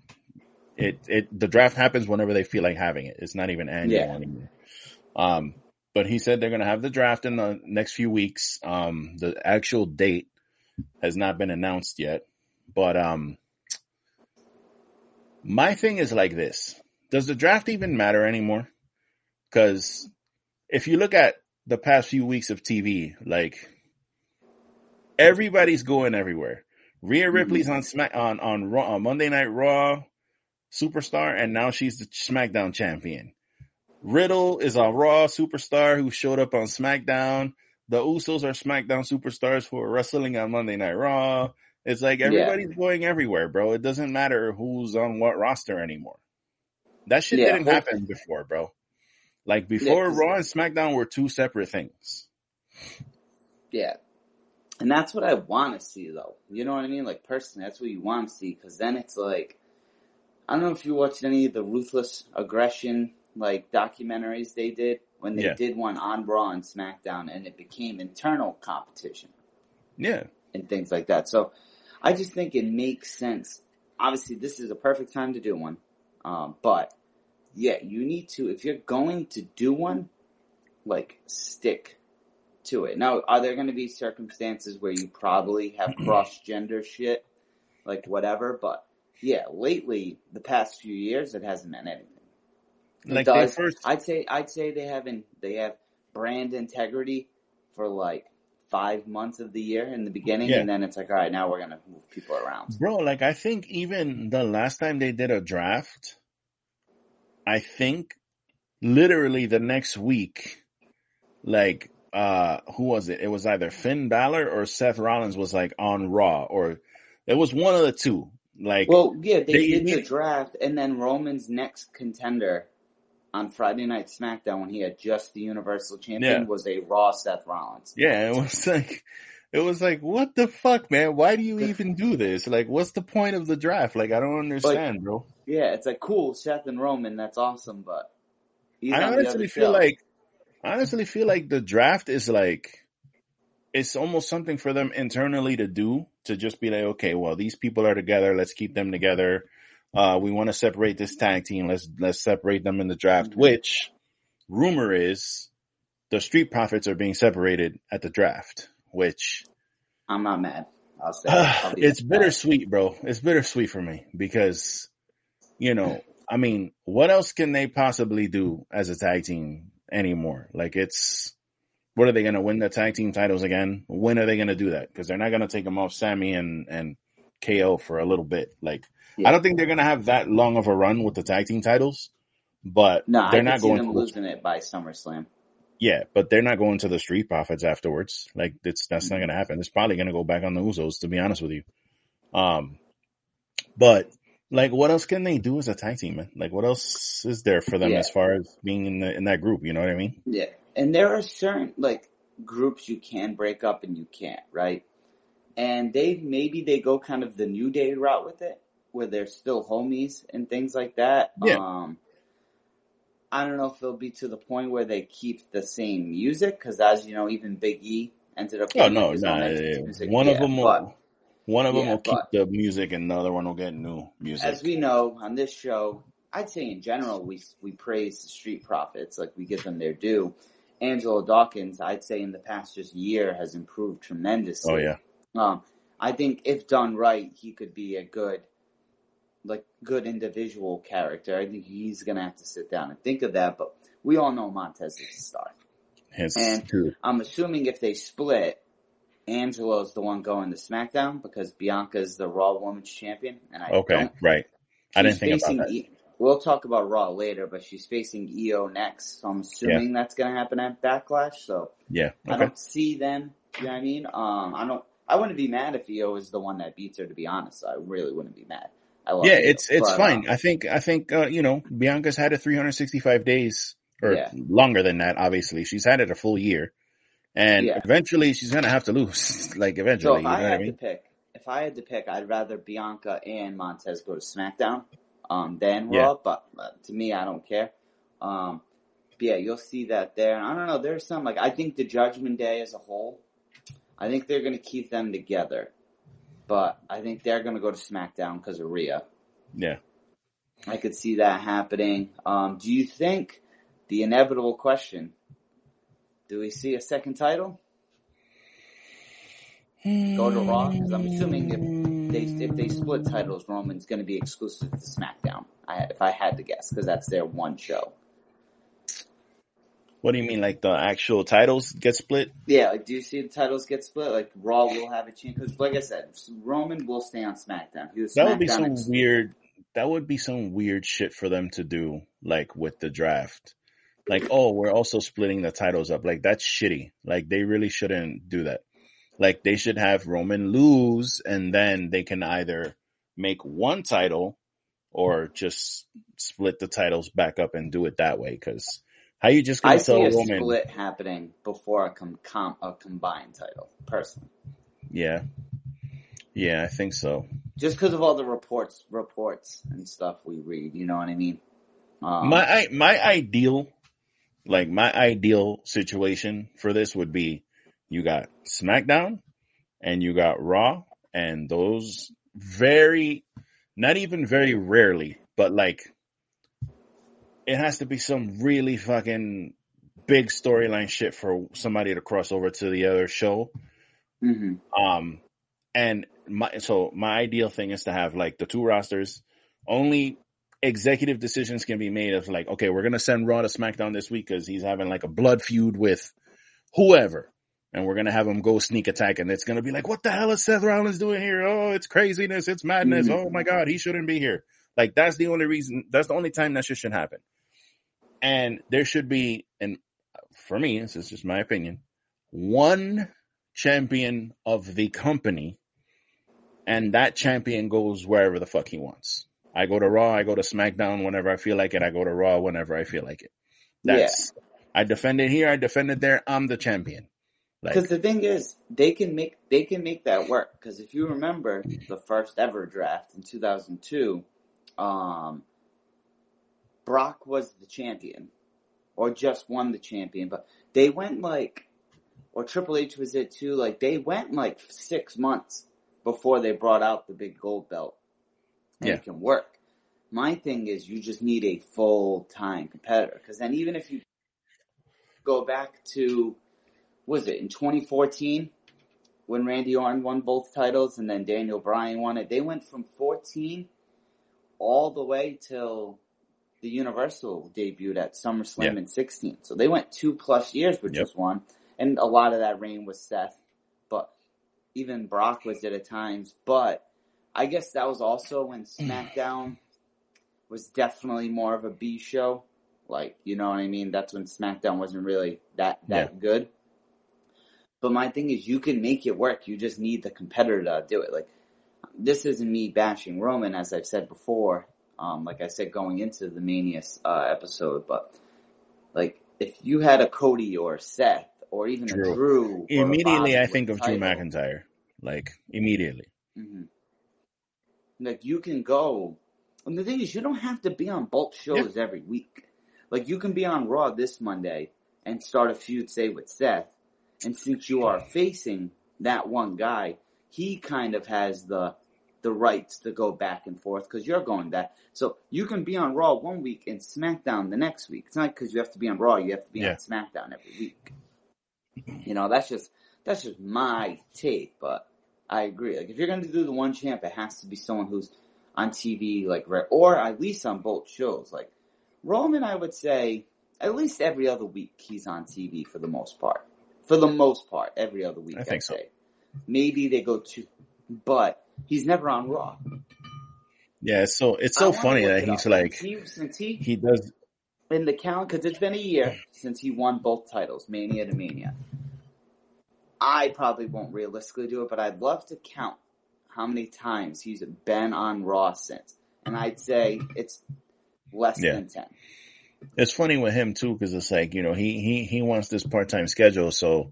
it, it, the draft happens whenever they feel like having it. It's not even annual Yeah. anymore. Um, but he said they're going to have the draft in the next few weeks. Um, the actual date has not been announced yet, but, um, my thing is like this. Does the draft even matter anymore? Cause if you look at the past few weeks of TV, like everybody's going everywhere. Rhea Ripley's on Smack on on, Raw, on Monday Night Raw, superstar, and now she's the SmackDown champion. Riddle is a Raw superstar who showed up on SmackDown. The Usos are SmackDown superstars who are wrestling on Monday Night Raw. It's like Yeah. everybody's going everywhere, bro. It doesn't matter who's on what roster anymore. That shit Yeah, didn't happen before, bro. Like before, 'cause- Raw and SmackDown were two separate things. Yeah. And that's what I want to see, though. You know what I mean? Like, personally, that's what you want to see, because then it's like, I don't know if you watched any of the Ruthless Aggression, like, documentaries they did, when they Yeah. did one on Raw and SmackDown, and it became internal competition Yeah, and things like that. So, I just think it makes sense. Obviously, this is a perfect time to do one. Um, but, yeah, you need to, if you're going to do one, like, stick to it. Now, are there going to be circumstances where you probably have cross gender shit, like whatever? But yeah, lately, the past few years, it hasn't meant anything. It like does. first. I'd say I'd say they haven't. They have brand integrity for like five months of the year in the beginning, Yeah. and then it's like, all right, now we're gonna move people around. Bro, like I think even the last time they did a draft, I think literally the next week, like uh who was it? It was either Finn Balor or Seth Rollins was like on Raw or it was one of the two. Like Well, yeah, they, They- did the draft, and then Roman's next contender on Friday Night SmackDown when he had just the Universal Champion Yeah. was a Raw Seth Rollins. yeah, it was like it was like what the fuck, man? Why do you even do this? Like what's the point of the draft? Like I don't understand, bro. Yeah, it's like cool, Seth and Roman, that's awesome, but he's I honestly feel show. like I honestly feel like the draft is like it's almost something for them internally to do to just be like, okay, well, these people are together, let's keep them together. Uh, we want to separate this tag team. Let's let's separate them in the draft. Mhm. Which rumor is the Street Profits are being separated at the draft. Which I'm not mad. I'll say I'll it's bittersweet, bro. It's bittersweet for me because, you know, I mean, what else can they possibly do as a tag team anymore? Like, it's what are they going to win the tag team titles again? When are they going to do that? Because they're not going to take them off Sammy and and KO for a little bit. Like, Yeah. I don't think they're going to have that long of a run with the tag team titles. But No, they're not going them to losing it by SummerSlam. Yeah, but they're not going to the Street Profits afterwards. Like it's that's Mm-hmm. not going to happen. It's probably going to go back on the Usos, to be honest with you. Um, but like, what else can they do as a tag team, man? Like, what else is there for them Yeah. as far as being in the in that group? You know what I mean? Yeah, and there are certain like groups you can break up and you can't, right? And they maybe they go kind of the new day route with it, where they're still homies and things like that. Yeah. Um, I don't know if it'll be to the point where they keep the same music, because as you know, even Big E ended up. Oh no, no. music. One of them will but one of them yeah, will keep the music, and the other one will get new music. as we know on this show, I'd say in general we we praise the Street Profits, like we give them their due. Angelo Dawkins, I'd say in the past just year has improved tremendously. oh yeah, Um, I think if done right, he could be a good, like good individual character. I think he's gonna have to sit down and think of that. But we all know Montez is a star. his And-. I'm assuming if they split, Angelo's the one going to SmackDown because Bianca's the Raw Women's Champion, and I Okay, right. I didn't think about that. E- we'll talk about Raw later, but she's facing IYO next, so I'm assuming that's going to happen at Backlash. So Yeah. I don't see them. You know what I mean? Um, I don't. I wouldn't be mad if IYO is the one that beats her. To be honest, I really wouldn't be mad. I love Yeah, IYO, it's it's but, fine. um, I think I think uh, you know Bianca's had it 365 days or Yeah. longer than that. Obviously, she's had it a full year, and Yeah. eventually she's gonna have to lose. like so eventually, if you know I what I had mean? to pick, if I had to pick, I'd rather Bianca and Montez go to SmackDown um, than Yeah. Raw. But uh, to me, I don't care. Um, but yeah, you'll see that there. And I don't know. There's some like I think the Judgment Day as a whole. I think they're going to keep them together, but I think they're going to go to SmackDown because of Rhea. Yeah. I could see that happening. Um, do you think the inevitable question? Do we see a second title? Go to Raw because I'm assuming if if they split titles, Roman's going to be exclusive to SmackDown. I, if I had to guess, because that's their one show. What do you mean, like the actual titles get split? Yeah, like do you see the titles get split? Like Raw will have a chance because, like I said, Roman will stay on SmackDown. That would be some weird. That would be some weird shit for them to do, like with the draft. Like, oh, we're also splitting the titles up. Like that's shitty. Like they really shouldn't do that. Like they should have Roman lose, and then they can either make one title or just split the titles back up and do it that way. Because how you just I gonna see tell a Roman? split happening before a com, com a combined title, personally. Yeah, yeah, I think so. Just because of all the reports, reports and stuff we read. You know what I mean? Um, my my ideal like my ideal situation for this would be you got SmackDown and you got Raw and those very not even very rarely but like it has to be some really fucking big storyline shit for somebody to cross over to the other show mhm. um, and my so my ideal thing is to have like the two rosters. Only executive decisions can be made of like, okay, we're gonna send Raw to SmackDown this week because he's having like a blood feud with whoever, and we're gonna have him go sneak attack, and it's gonna be like, what the hell is Seth Rollins doing here? Oh, it's craziness, it's madness. Mhm. Oh my god, he shouldn't be here. Like that's the only reason. That's the only time that shit should happen. And there should be, and for me, this is just my opinion, one champion of the company, and that champion goes wherever the fuck he wants. I go to Raw, I go to SmackDown whenever I feel like it. I go to Raw whenever I feel like it. That's I defend it here, I defend it there. I'm the champion. Like Because the thing is, they can make they can make that work. Because if you remember the first ever draft in 2002, um, Brock was the champion, or just won the champion. But they went like, or Triple H was it too. Like they went like six months before they brought out the big gold belt, and Yeah. it can work. My thing is, you just need a full time competitor. Because then, even if you go back to was it in 2014 when Randy Orton won both titles and then Daniel Bryan won it. They went from 14 all the way till the Universal debuted at SummerSlam Yeah. in 16. So they went two plus years with Yep. just one. And a lot of that reign was Seth, but even Brock was it at times. But I guess that was also when SmackDown was definitely more of a B show. Like, you know what I mean? That's when SmackDown wasn't really that, that good. But my thing is, you can make it work. You just need the competitor to do it. Like, this isn't me bashing Roman, as I've said before. Um, like I said, going into the Mania uh, episode, but like if you had a Cody or a Seth or even Drew. a Drew, Immediately, I think of Drew McIntyre. Like immediately. hmm Like you can go, and the thing is, you don't have to be on both shows every week. Like you can be on Raw this Monday and start a feud, say with Seth, and since you are facing that one guy, he kind of has the the rights to go back and forth because you're going back. So you can be on Raw one week and SmackDown the next week. It's not because you have to be on Raw; you have to be Yeah. on SmackDown every week. You know, that's just that's just my take, but I agree. Like if you're going to do the one champ, it has to be someone who's on TV, like or at least on both shows. Like Roman, I would say at least every other week he's on TV for the most part. For the most part, every other week. I think I'd so. say. Maybe they go to, but he's never on Raw. Yeah, it's so it's so funny that he's up. like since he, since he he does. in the count because it's been a year since he won both titles, Mania to Mania. I probably won't realistically do it, but I'd love to count how many times he's been on Raw since, and I'd say it's less Yeah. than ten. It's funny with him too because it's like you know he he he wants this part time schedule, so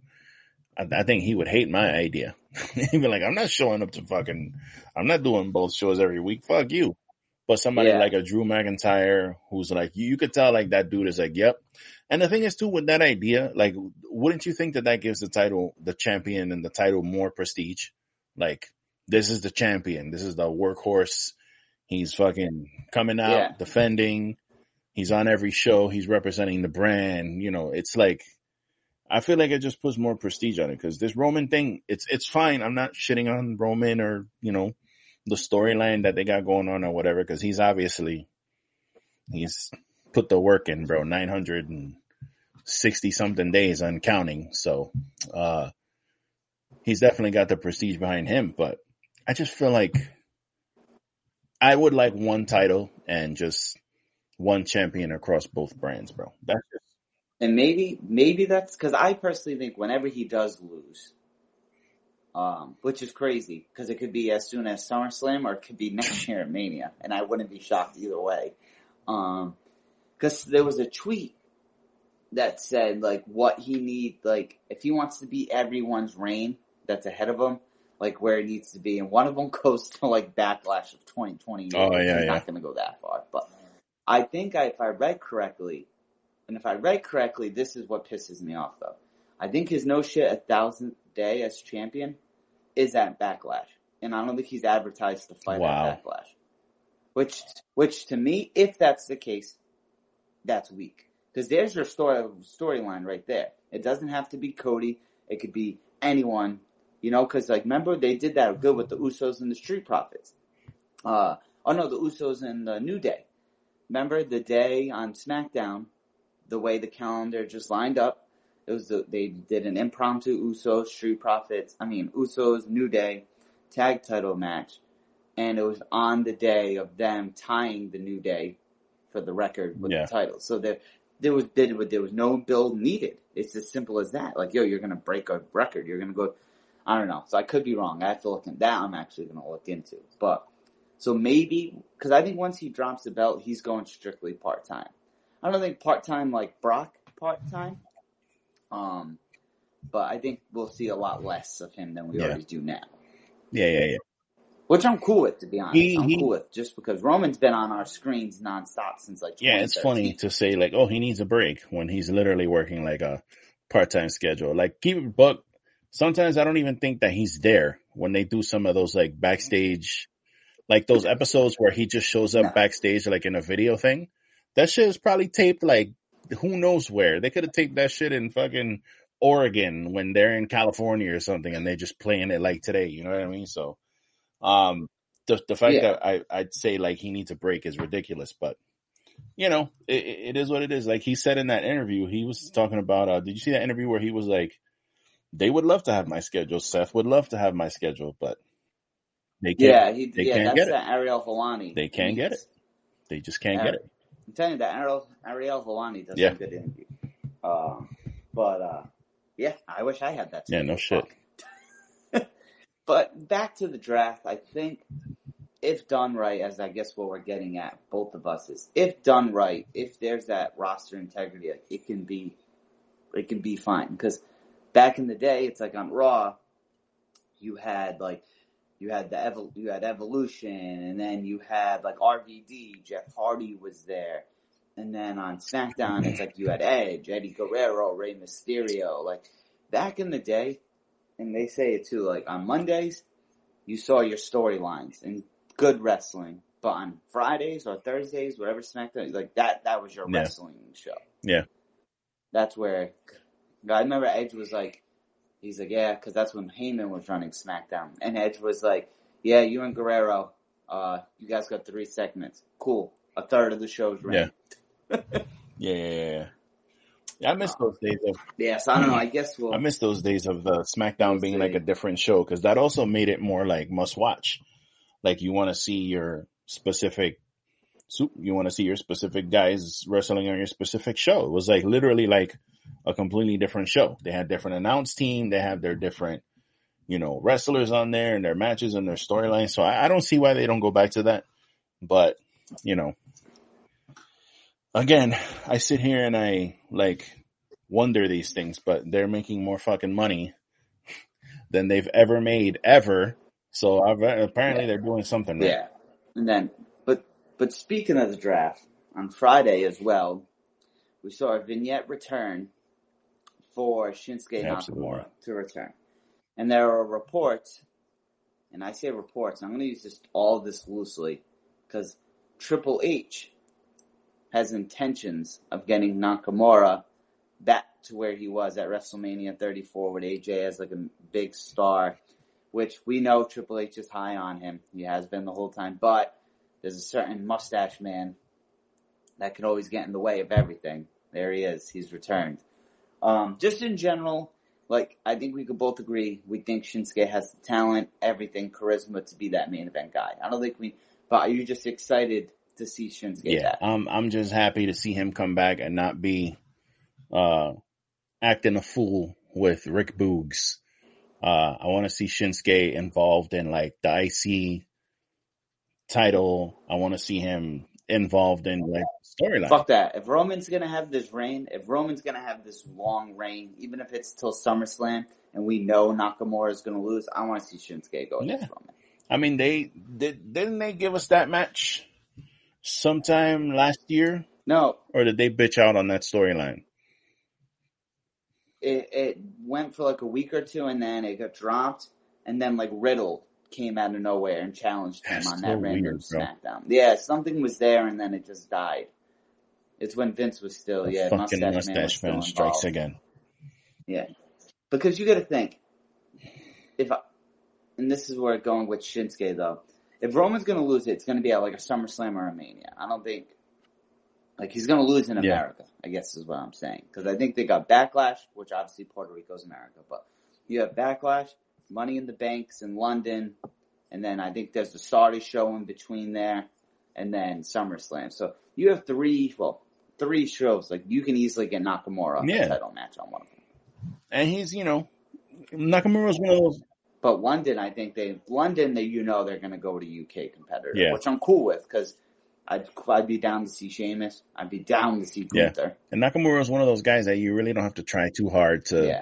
I, I think he would hate my idea. He'd be like, I'm not showing up to fucking, I'm not doing both shows every week. Fuck you. But somebody Yeah. like a Drew McIntyre who's like, you, you could tell like that dude is like, yep. And the thing is too with that idea, like, wouldn't you think that that gives the title, the champion and the title more prestige? Like, this is the champion. This is the workhorse. He's fucking coming out, Yeah. defending. He's on every show. He's representing the brand. You know, it's like, I feel like it just puts more prestige on it because this Roman thing, it's, it's fine. I'm not shitting on Roman or, you know, the storyline that they got going on or whatever because he's obviously, he's put the work in, bro. 960 something days on counting. So, uh, he's definitely got the prestige behind him, but I just feel like I would like one title and just one champion across both brands, bro. That's just, And maybe maybe that's because I personally think whenever he does lose, um, which is crazy because it could be as soon as SummerSlam or it could be next year at Mania, and I wouldn't be shocked either way. Um, because there was a tweet that said like what he need like if he wants to be everyone's reign that's ahead of him, like where it needs to be, and one of them goes to like backlash of 2020. Oh, yeah, He's yeah. not going to go that far, but I think I, if I read correctly, and if I read correctly, this is what pisses me off though. I think his no shit a thousandth day as champion is at Backlash, and I don't think he's advertised to fight Wow. at Backlash. Which, which to me, if that's the case, that's weak because there's your story storyline right there. It doesn't have to be Cody; it could be anyone, you know. Because like, remember they did that good with the Usos and the Street Profits. Uh, oh no, the Usos and the New Day. Remember the day on SmackDown, the way the calendar just lined up. It was the, they did an impromptu Usos Street Profits. I mean Usos New Day tag title match, and it was on the day of them tying the New Day for the record with Yeah. the title. So there, there was there, was- there was no build needed. It's as simple as that. Like yo, you're gonna break a record. You're gonna go. I don't know. So I could be wrong. I have to look in that. I'm actually gonna look into, but. So maybe, because I think once he drops the belt, he's going strictly part time. I don't think part time like Brock part time. Um, but I think we'll see a lot less of him than we Yeah. already do now. yeah, yeah, yeah. Which I'm cool with, to be honest. He- I'm he- cool with just because Roman's been on our screens nonstop since like Yeah, it's funny to say like, oh, he needs a break when he's literally working like a part-time schedule. Like keep it buck. Sometimes I don't even think that he's there when they do some of those like backstage, like those episodes where he just shows up No. backstage like in a video thing. That shit is probably taped like who knows where. They could have taped that shit in fucking Oregon when they're in California or something and they're just playing it like today. You know what I mean? So, um, the the fact Yeah. that I I'd say like he needs a break is ridiculous, but you know it, it is what it is. Like he said in that interview, he was talking about. Uh, did you see that interview where he was like, "They would love to have my schedule. Seth would love to have my schedule, but they can't. Yeah, he, they yeah, can't that's get it. Ariel Helwani. They can't get it. They just can't get it." I'm telling you that Ariel Ariel Helwani does Yeah. a good interview. Uh, but uh, yeah, I wish I had that. Yeah, no shit. But back to the draft, I think if done right, as I guess what we're getting at, both of us is if done right, if there's that roster integrity, it can be, it can be fine. Because back in the day, it's like on Raw, you had like you had the evol- you had Evolution, and then you had like RVD, Jeff Hardy was there, and then on SmackDown, it's like you had Edge, Eddie Guerrero, Rey Mysterio. Like back in the day, and they say it too. Like on Mondays, you saw your storylines and good wrestling, but on Fridays or Thursdays, whatever SmackDown, like that, that was your Yeah. wrestling show. Yeah. That's where I remember Edge was like, he's like, yeah, because that's when Heyman was running SmackDown, and Edge was like, yeah, you and Guerrero, uh, you guys got three segments, cool, a third of the show's ran. Yeah, yeah, yeah, yeah. Yeah, I miss those days of Yeah, so I don't know. I guess we'll. I miss those days of the SmackDown being like a different show because that also made it more like must watch. Like you want to see your specific, you want to see your specific guys wrestling on your specific show. It was like literally like a completely different show. They had different announce team. They have their different, you know, wrestlers on there and their matches and their storylines. So I, I don't see why they don't go back to that. But you know, again, I sit here and I like wonder these things, but they're making more fucking money than they've ever made ever. So I've, apparently they're doing something right. Yeah, and then, but but speaking of the draft on Friday as well, we saw a vignette return for Shinsuke. Nakamura to return, and there are reports, and I say reports. I'm going to use this all this loosely because Triple H has intentions of getting Nakamura back to where he was at WrestleMania 34 with AJ as like a big star which we know Triple H is high on him. He has been the whole time, but there's a certain mustache man that can always get in the way of everything. There he is. He's returned. Um, just in general, like I think we could both agree, we think Shinsuke has the talent, everything, charisma to be that main event guy. I don't think we, but are you just excited to see Shinsuke Yeah, back? I'm I'm just happy to see him come back and not be uh acting a fool with Rick Boogs. Uh I want to see Shinsuke involved in like the IC title. I want to see him involved in like storyline. Fuck that. If Roman's gonna have this reign, if Roman's gonna have this long reign, even if it's till SummerSlam and we know Nakamura is gonna lose, I want to see Shinsuke go against Yeah. Roman. I mean, they did didn't they give us that match sometime last year, No, or did they bitch out on that storyline? it, it went for like a week or two and then it got dropped and then like Riddle came out of nowhere and challenged him That's on so that random weird. SmackDown. Yeah, something was there and then it just died. It's when Vince was still, The yeah, fucking Mustache, Man, mustache still man strikes again. Yeah, because you got to think if, I, and this is where it's going with Shinsuke though. If Roman's going to lose it, it's going to be at like a SummerSlam or a Mania. I don't think like he's going to lose in Yeah. America. I guess is what I'm saying because I think they got Backlash, which obviously Puerto Rico's America, but you have Backlash, Money in the Banks in London, and then I think there's the Saudi show in between there, and then SummerSlam. So you have three, well, three shows. Like you can easily get Nakamura Yeah. a title match on one of them. And he's, you know, Nakamura's one of those. But London, I think they London, they you know they're going to go to UK competitor, Yeah. which I'm cool with because I'd I'd be down to see Sheamus, I'd be down to see Yeah. And Nakamura is one of those guys that you really don't have to try too hard to, Yeah,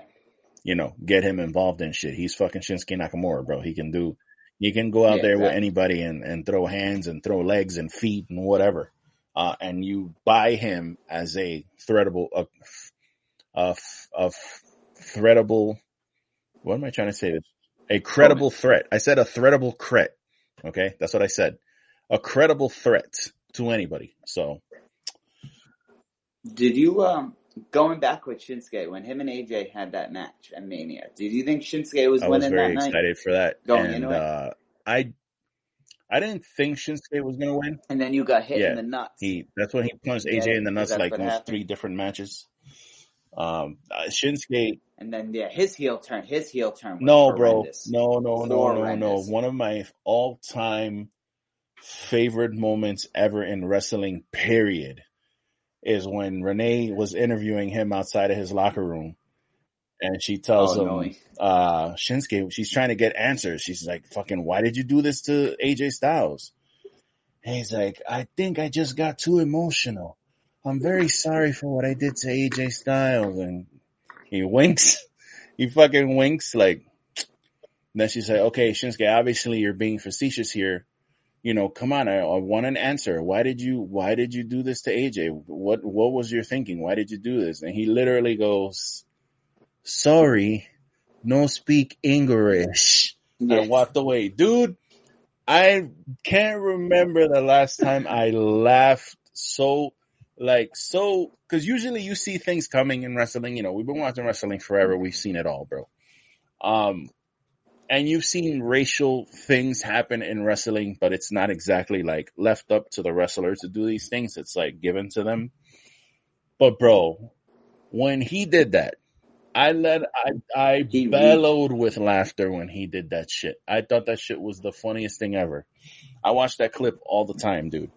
you know, get him involved in shit. He's fucking Shinsuke Nakamura, bro. He can do, he can go out Yeah, there with anybody and, and throw hands and throw legs and feet and whatever. Uh, and you buy him as a threadable, a, a, a threadable, what am I trying to say? A credible threat. I said a threadable cret. Okay. That's what I said. A credible threat to anybody. So Did you um going back with Shinsuke, when him and AJ had that match at Mania, did you think Shinsuke was winning? I was very that night? excited for that, Going and into it? uh, I I didn't think Shinsuke was gonna win. And then you got hit Yeah, in the nuts. He that's when he punched Yeah, AJ in the nuts like those happened. three different matches. Um, uh, Shinsuke, And then yeah, his heel turn, his heel turn was no, bro, horrendous. no, no, no, no, no. One of my all-time favorite moments ever in wrestling, period, is when Renee was interviewing him outside of his locker room, and she tells Oh, him, no. uh, Shinsuke, she's trying to get answers. She's like, fucking, why did you do this to AJ Styles? And he's like, I think I just got too emotional. I'm very sorry for what I did to AJ Styles. And he winks. He fucking winks like, then she said, okay, Shinsuke, obviously you're being facetious here. You know, come on, I, I want an answer. Why did you, why did you do this to AJ? What, what was your thinking? Why did you do this? And he literally goes, sorry, no speak English. Yeah. I walked away. Dude, I can't remember the last time I laughed so, like, so, cause usually you see things coming in wrestling. You know, we've been watching wrestling forever. We've seen it all, bro. Um, and you've seen racial things happen in wrestling, but it's not exactly like left up to the wrestler to do these things. It's like given to them. But bro, when he did that, I let I I He bellowed with laughter when he did that shit. I thought that shit was the funniest thing ever. I watch that clip all the time, dude.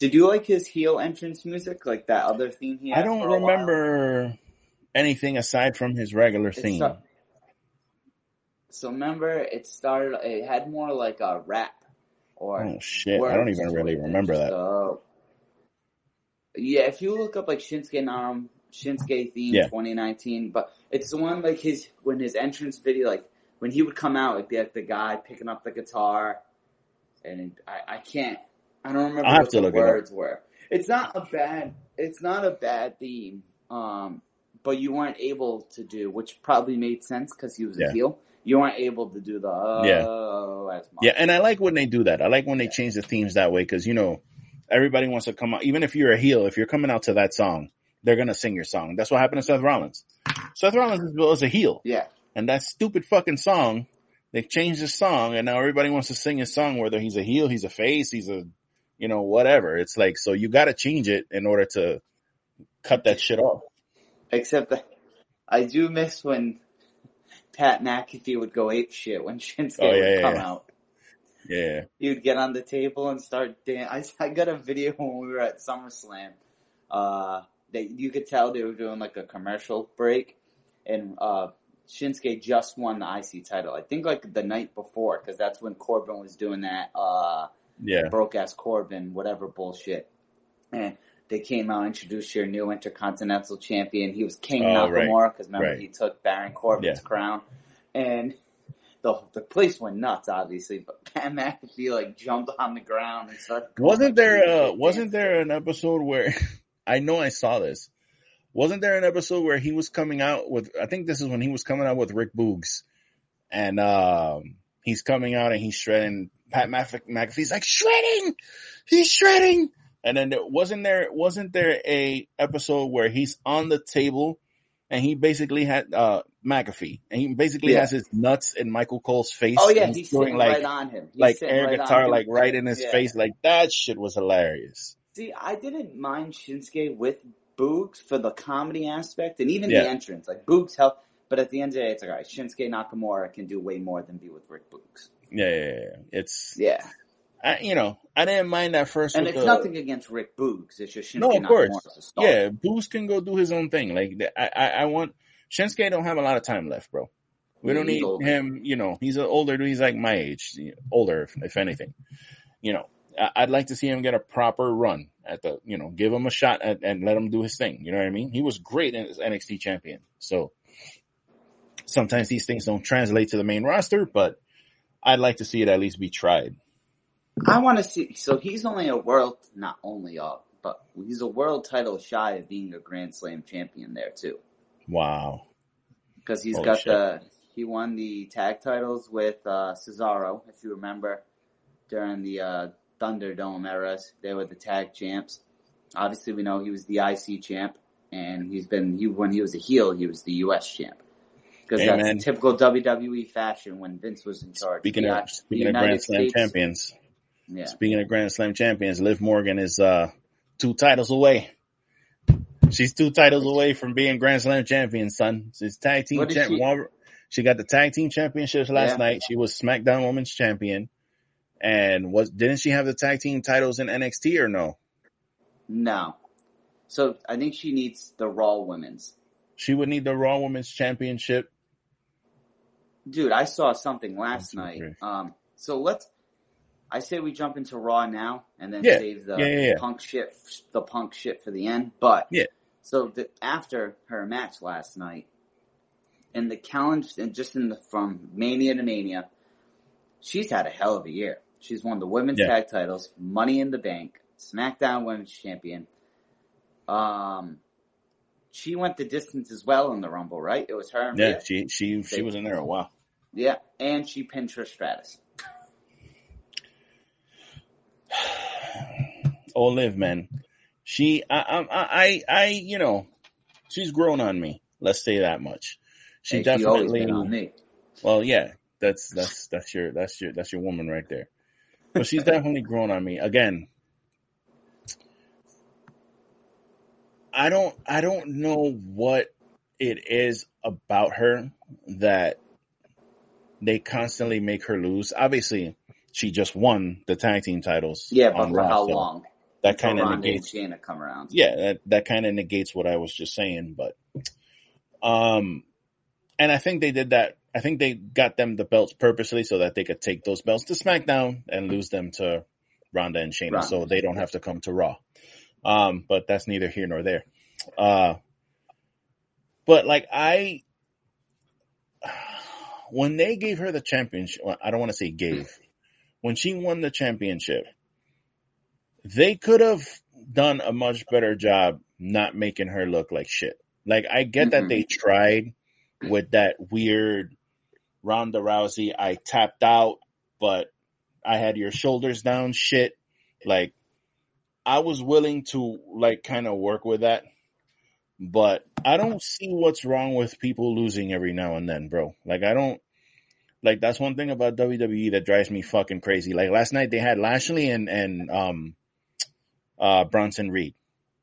Did you like his heel entrance music, like that other theme he had? I don't a while? remember anything aside from his regular It's theme. So remember, it started. It had more like a rap or Oh shit! I don't even really remember just that. yeah, if you look up like Shinsuke Naram, Shinsuke theme Yeah. 2019, but it's the one like his when his entrance video, like when he would come out, it'd be like the guy picking up the guitar, and I, I can't, I don't remember what to the look it words were. It's not a bad, it's not a bad theme, um, but you weren't able to do, which probably made sense because he was a heel. You weren't able to do the oh, Yeah. oh as. Yeah, and I like when they do that. I like when they change the themes that way because you know everybody wants to come out. Even if you're a heel, if you're coming out to that song, they're gonna sing your song. That's what happened to Seth Rollins. Seth Rollins was a heel, yeah. and that stupid fucking song, they changed his song, and now everybody wants to sing his song. Whether he's a heel, he's a face, he's a, you know, whatever. It's like so you got to change it in order to cut that shit off. Except that I do miss when Pat McAfee would go ape shit when Shinsuke Oh, yeah, would come yeah. out. Yeah, would get on the table and start dancing. I, I got a video when we were at SummerSlam. Uh, that you could tell they were doing like a commercial break, and uh, Shinsuke just won the IC title. I think like the night before, because that's when Corbin was doing that. Uh, yeah, broke ass Corbin, whatever bullshit. And they came out, introduced your new Intercontinental Champion. He was King Oh. Nakamura because remember Right. he took Baron Corbin's Yeah. crown, and the the place went nuts, obviously. But Pat McAfee like jumped on the ground and started. Wasn't there crazy uh wasn't there an episode where I know I saw this. Wasn't there an episode where he was coming out with I think this is when he was coming out with Rick Boogs and um he's coming out and he's shredding Pat McAfee's like shredding he's shredding and then there, wasn't there wasn't there a episode where he's on the table and he basically had uh McAfee and he basically Yeah. has his nuts in Michael Cole's face Oh yeah, and he's doing like right on him. He's like air right guitar like right in his Yeah. face like that shit was hilarious See, I didn't mind Shinsuke with Boogs for the comedy aspect and even Yeah. the entrance. Like Boogs helped, but at the end of the day, it's like, all right, Shinsuke Nakamura can do way more than be with Rick Boogs. Yeah, yeah. yeah. It's Yeah, I, you know I didn't mind that first. and it's the- nothing against Rick Boogs. It's just Shinsuke No, of course. Nakamura as a star. Yeah, Boogs can go do his own thing. Like I, I, I want Shinsuke don't have a lot of time left, bro. We don't He's need older. him. You know, he's an older dude. He's like my age, older if, if anything. You know, I, I'd like to see him get a proper run at the. You know, give him a shot at, and let him do his thing. You know what I mean? He was great as NXT champion. So sometimes these things don't translate to the main roster, but I'd like to see it at least be tried. I want to see. So he's only a world, not only a, but he's a world title shy of being a Grand Slam champion there too, Wow. because he's Holy got shit. the. He won the tag titles with uh, Cesaro, if you remember, during the uh, Thunderdome eras. They were the tag champs. Obviously, we know he was the IC champ. and he's been he when he was a heel, he was the U.S. champ. Because that's typical WWE fashion when Vince was in charge. Speaking The- of the speaking of United Grand Slam States- champions, yeah, speaking of Grand Slam champions, Liv Morgan is uh two titles away. She's two titles away from being Grand Slam champion, son. She's tag team What did champ. she- She, got the tag team championships last Yeah. night. She was SmackDown Women's Champion, and was didn't she have the tag team titles in NXT or no? no. So I think she needs the Raw Women's. She would need the Raw Women's Championship. Dude, I saw something last night. Um, so let's. I say we jump into Raw now and then Yeah. save the Yeah, yeah, punk shit, the punk shit for the end. But Yeah. So the, after her match last night, and the challenge, and just in the from Mania to Mania, she's had a hell of a year. She's won the women's tag titles, Money in the Bank, SmackDown Women's Champion. Um, she went the distance as well in the Rumble, right? It was her. And Yeah, Rhea? she she she was in there a while. Yeah, and she pinned Trish Stratus. Oh, Liv, man. She, I, I, I, I, you know, she's grown on me. Let's say that much. She Hey, she definitely. me. Well, yeah, that's that's that's your that's your that's your woman right there. But she's definitely grown on me. Again, I don't I don't know what it is about her that they constantly make her lose. Obviously, she just won the tag team titles. Yeah, but for Raw, how so long? That kind of negates Shayna come around. yeah, that, that kind of negates what I was just saying, but, um, and I think they did that. I think they got them the belts purposely so that they could take those belts to SmackDown and lose them to Ronda and Shayna, Ronda. so they don't have to come to Raw. Um, but that's neither here nor there. Uh, but like I, when they gave her the championship, well, I don't want to say gave, when she won the championship, they could have done a much better job not making her look like shit. Like I get that Mhm. they tried with that weird Ronda Rousey, I tapped out, but I had your shoulders down shit. Like I was willing to like kind of work with that, but I don't see what's wrong with people losing every now and then, bro. Like I don't like that's one thing about WWE that drives me fucking crazy. Like last night they had Lashley and and um uh Bronson Reed.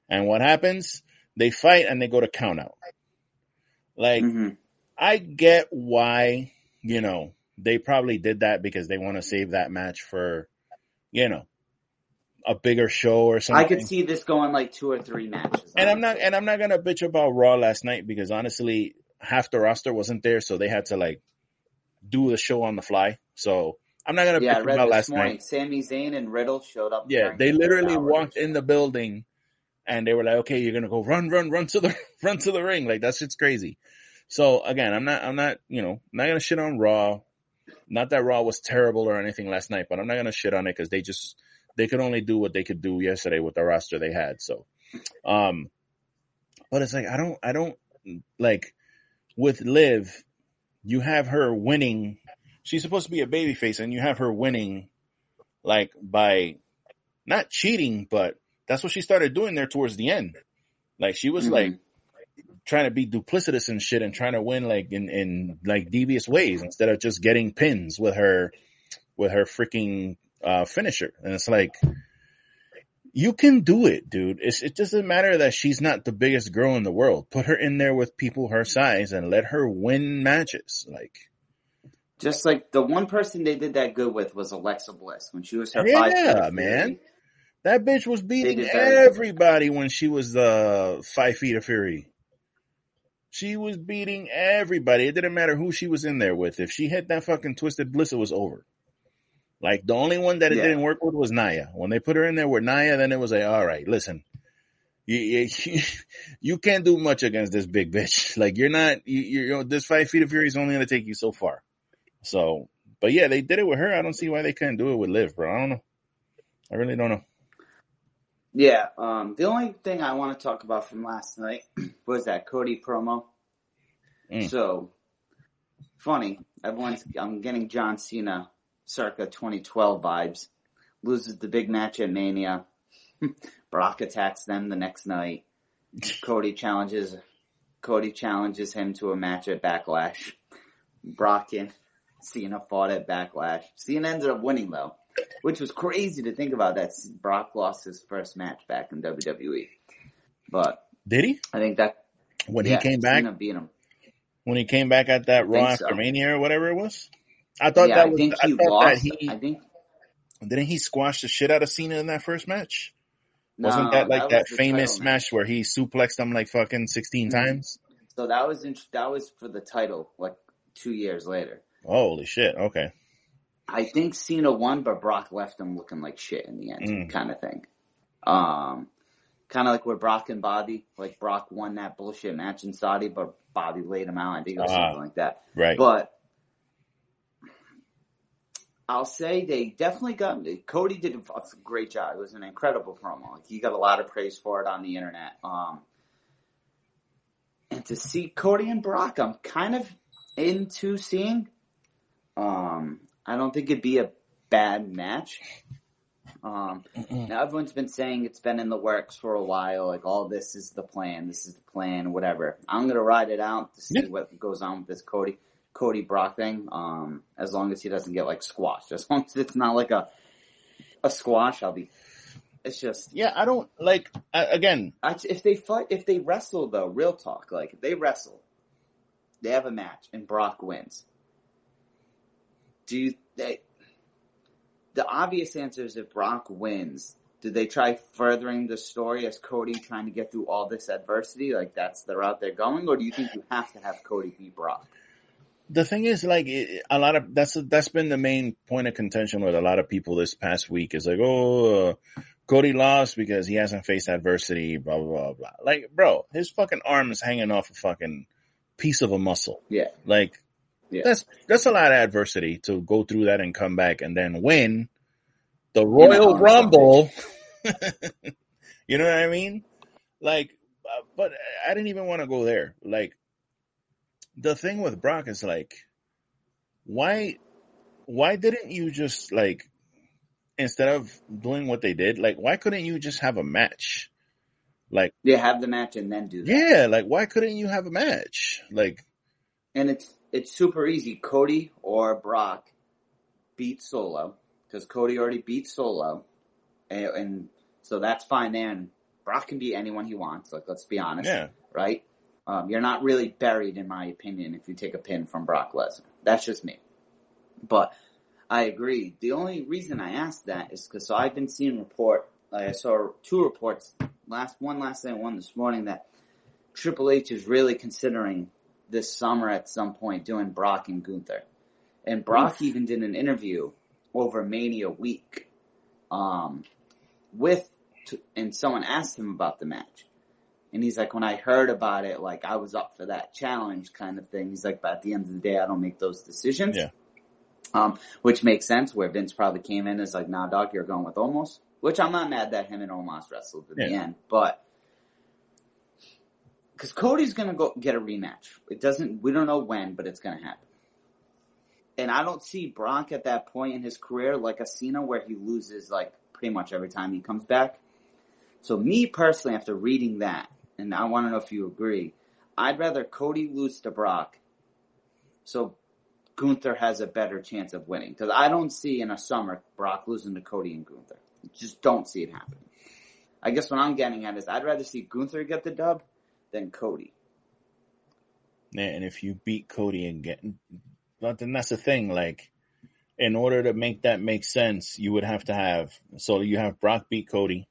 And what happens? They fight and they go to count out. Like hmm I get why, you know, they probably did that because they want to save that match for, you know, a bigger show or something. I could see this going like two or three matches. and I'm not and I'm not gonna bitch about Raw last night because honestly, half the roster wasn't there, so they had to like do the show on the fly. So I'm not gonna Yeah, I read about last morning. night. Sami Zayn and Riddle showed up. Yeah, they literally walked in the building and they were like, "Okay, you're gonna go run, run, run to the run to the ring." Like that shit's crazy. So again, I'm not, I'm not, you know, not gonna shit on Raw. Not that Raw was terrible or anything last night, but I'm not gonna shit on it because they just they could only do what they could do yesterday with the roster they had. So, um, but it's like I don't, I don't like with Liv, you have her winning. She's supposed to be a babyface, and you have her winning, like by not cheating, but that's what she started doing there towards the end. Like she was Mhm. like trying to be duplicitous and shit and trying to win like in, in like devious ways instead of just getting pins with her with her freaking uh finisher. And it's like you can do it, dude. It's, it doesn't matter that she's not the biggest girl in the world. Put her in there with people her size and let her win matches. Like Just like the one person they did that good with was Alexa Bliss when she was her Yeah, five foot of man. fury. that bitch was beating did very good. everybody when she was uh five feet of fury. She was beating everybody. It didn't matter who she was in there with. If she hit that fucking twisted bliss, it was over. Like the only one that it Yeah. didn't work with was Nia. When they put her in there with Nia, then it was like, all right, listen, you you, you can't do much against this big bitch. Like you're not, you, know, this five feet of fury is only going to take you so far. So, but yeah, they did it with her. I don't see why they couldn't do it with Liv, bro. I don't know. I really don't know. Yeah, um, the only thing I want to talk about from last night was that Cody promo. Mm. So funny. Everyone's I'm getting John Cena circa 2012 vibes. Loses the big match at Mania. Brock attacks them the next night. Cody challenges Cody challenges him to a match at Backlash. Brock and Cena fought at Backlash. Cena ended up winning though, which was crazy to think about. That Brock lost his first match back in WWE, but Did he? I think that When yeah, he came back? Cena beat him. When he came back at that I Raw think so. after Mania or whatever it was? I thought yeah, that I was. think I he thought that lost. he I think didn't he squash the shit out of Cena in that first match. no, Wasn't that like was that, famous match where he suplexed him like fucking 16 Mhm. times? So that was in, that was for the title, like two years later. Holy shit! Okay, I think Cena won, but Brock left him looking like shit in the end, Mm. kind of thing. Um, kind of like with Brock and Bobby. Like Brock won that bullshit match in Saudi, but Bobby laid him out. I think it was Ah. something like that. right. But I'll say they definitely got Cody did a great job. It was an incredible promo. Like he got a lot of praise for it on the internet. Um, and to see Cody and Brock, I'm kind of into seeing. Um, I don't think it'd be a bad match. Um, now everyone's been saying it's been in the works for a while. Like, all this is the plan. This is the plan. Whatever. I'm gonna ride it out to see Yeah. what goes on with this Cody Cody Brock thing. Um, as long as he doesn't get like squashed. As long as it's not like a a squash, I'll be. It's just yeah, I don't like. I, again, I, if they fight, if they wrestle though, real talk, like if they wrestle, they have a match and Brock wins. Do you, they? The obvious answer is if Brock wins, do they try furthering the story as Cody trying to get through all this adversity? Like that's the route they're going, or do you think you have to have Cody beat Brock? the thing is, like, a lot of that's that's been the main point of contention with a lot of people this past week. Is like, oh, uh, Cody lost because he hasn't faced adversity. Blah blah blah blah. Like, bro, his fucking arm is hanging off a fucking piece of a muscle. Yeah, Like, Yeah. that's that's a lot of adversity to go through that and come back and then win the Royal Rumble. you know what I mean? Like, uh, but I didn't even want to go there. Like, the thing with Brock is like, why, why didn't you just like, instead of doing what they did, like, why couldn't you just have a match? Like, yeah, have the match and then do that. yeah, like, why couldn't you have a match? Like, and it's it's super easy. Cody or Brock beat Solo because Cody already beat Solo, and, and so that's fine. Then Brock can beat anyone he wants. Like let's be honest, yeah, right? Um, you're not really buried, in my opinion, if you take a pin from Brock Lesnar. That's just me. But I agree. The only reason I asked that is because so I've been seeing report. Like I saw two reports last one last night, one this morning that Triple H is really considering this summer at some point doing Brock and Gunther. And Brock even did an interview over Mania week um, with, and someone asked him about the match. And he's like, when I heard about it, like I was up for that challenge kind of thing. He's like, but at the end of the day, I don't make those decisions. Yeah. Um, which makes sense where Vince probably came in as like, nah, dog, you're going with Omos. Which I'm not mad that him and Omos wrestled at the end, but because Cody's gonna go get a rematch. It doesn't. We don't know when, but it's gonna happen. And I don't see Brock at that point in his career like a Cena where he loses like pretty much every time he comes back. So me personally, after reading that, and I want to know if you agree, I'd rather Cody lose to Brock, so Gunther has a better chance of winning. Because I don't see in a summer Brock losing to Cody and Gunther. Just don't see it happening. I guess what I'm getting at is I'd rather see Gunther get the dub than Cody. Yeah, and if you beat Cody and get, but then that's the thing. Like, in order to make that make sense, you would have to have. So you have Brock beat Cody.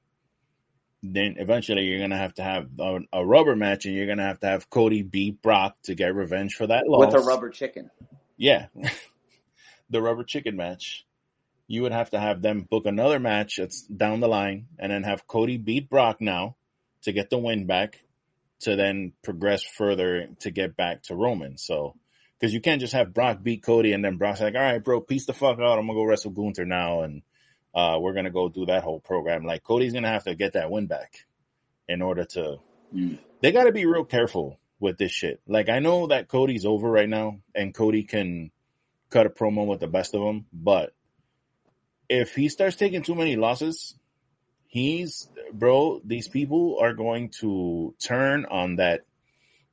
Then eventually you're gonna have to have a, a rubber match, and you're gonna have to have Cody beat Brock to get revenge for that loss With a rubber chicken. Yeah, the rubber chicken match. You would have to have them book another match that's down the line, and then have Cody beat Brock now to get the win back, to then progress further to get back to Roman. So, because you can't just have Brock beat Cody and then Brock's like, "All right, bro, peace the fuck out. I'm gonna go wrestle Gunther now, and uh, we're gonna go do that whole program." Like Cody's gonna have to get that win back in order to. Mm. They got to be real careful with this shit. Like I know that Cody's over right now, and Cody can cut a promo with the best of them, but if he starts taking too many losses, he's bro, these people are going to turn on that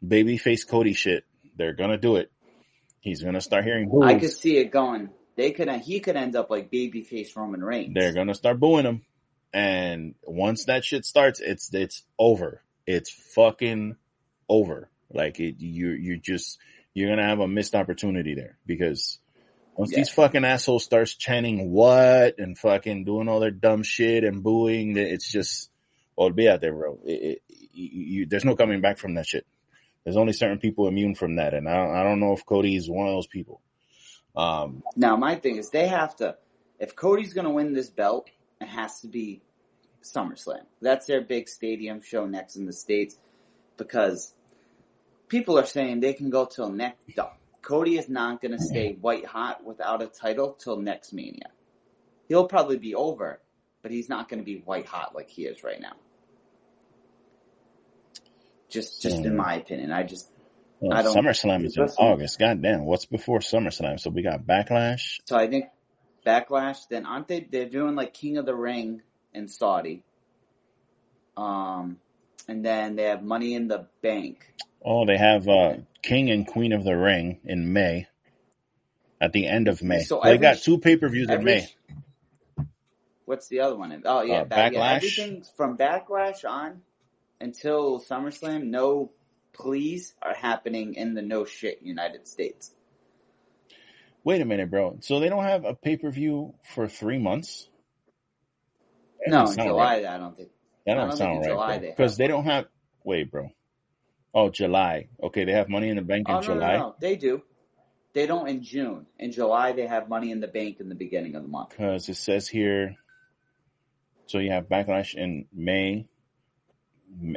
babyface Cody shit. They're gonna do it. He's gonna start hearing boos. I could see it going. They could. He could end up like babyface Roman Reigns. They're gonna start booing him, and once that shit starts, it's it's over. It's fucking over. Like it, you you just you're gonna have a missed opportunity there because once Yeah. these fucking assholes starts chanting what and fucking doing all their dumb shit and booing, it's just olvídate, bro. It, it, you, you, there's no coming back from that shit. There's only certain people immune from that, and I don't, I don't know if Cody is one of those people. Um, Now, my thing is they have to. If Cody's going to win this belt, it has to be SummerSlam. That's their big stadium show next in the states because people are saying they can go till next. Cody is not going to stay white hot without a title till next Mania. He'll probably be over, but he's not going to be white hot like he is right now. Just, just in my opinion, I just well, I don't- SummerSlam is in August. God damn, what's before SummerSlam? So we got Backlash. So I think Backlash. Then aren't they? They're doing like King of the Ring in Saudi. Um, and then they have Money in the Bank. Oh, they have uh, King and Queen of the Ring in May. At the end of May, So they every- got two pay per views in May. What's the other one? Oh yeah, Uh, back, yeah, Backlash. everything from Backlash on until SummerSlam. No please are happening in the no shit United States. Wait a minute, bro. So they don't have a pay per view for three months? That No, in July. right. I don't think. That don't don't sound right because they don't have. Wait, bro. Oh, July. Okay, they have Money in the Bank in Oh no, no, July no, they do. They don't in June. In July, they have Money in the Bank in the beginning of the month. because it says here. So you have Backlash in May,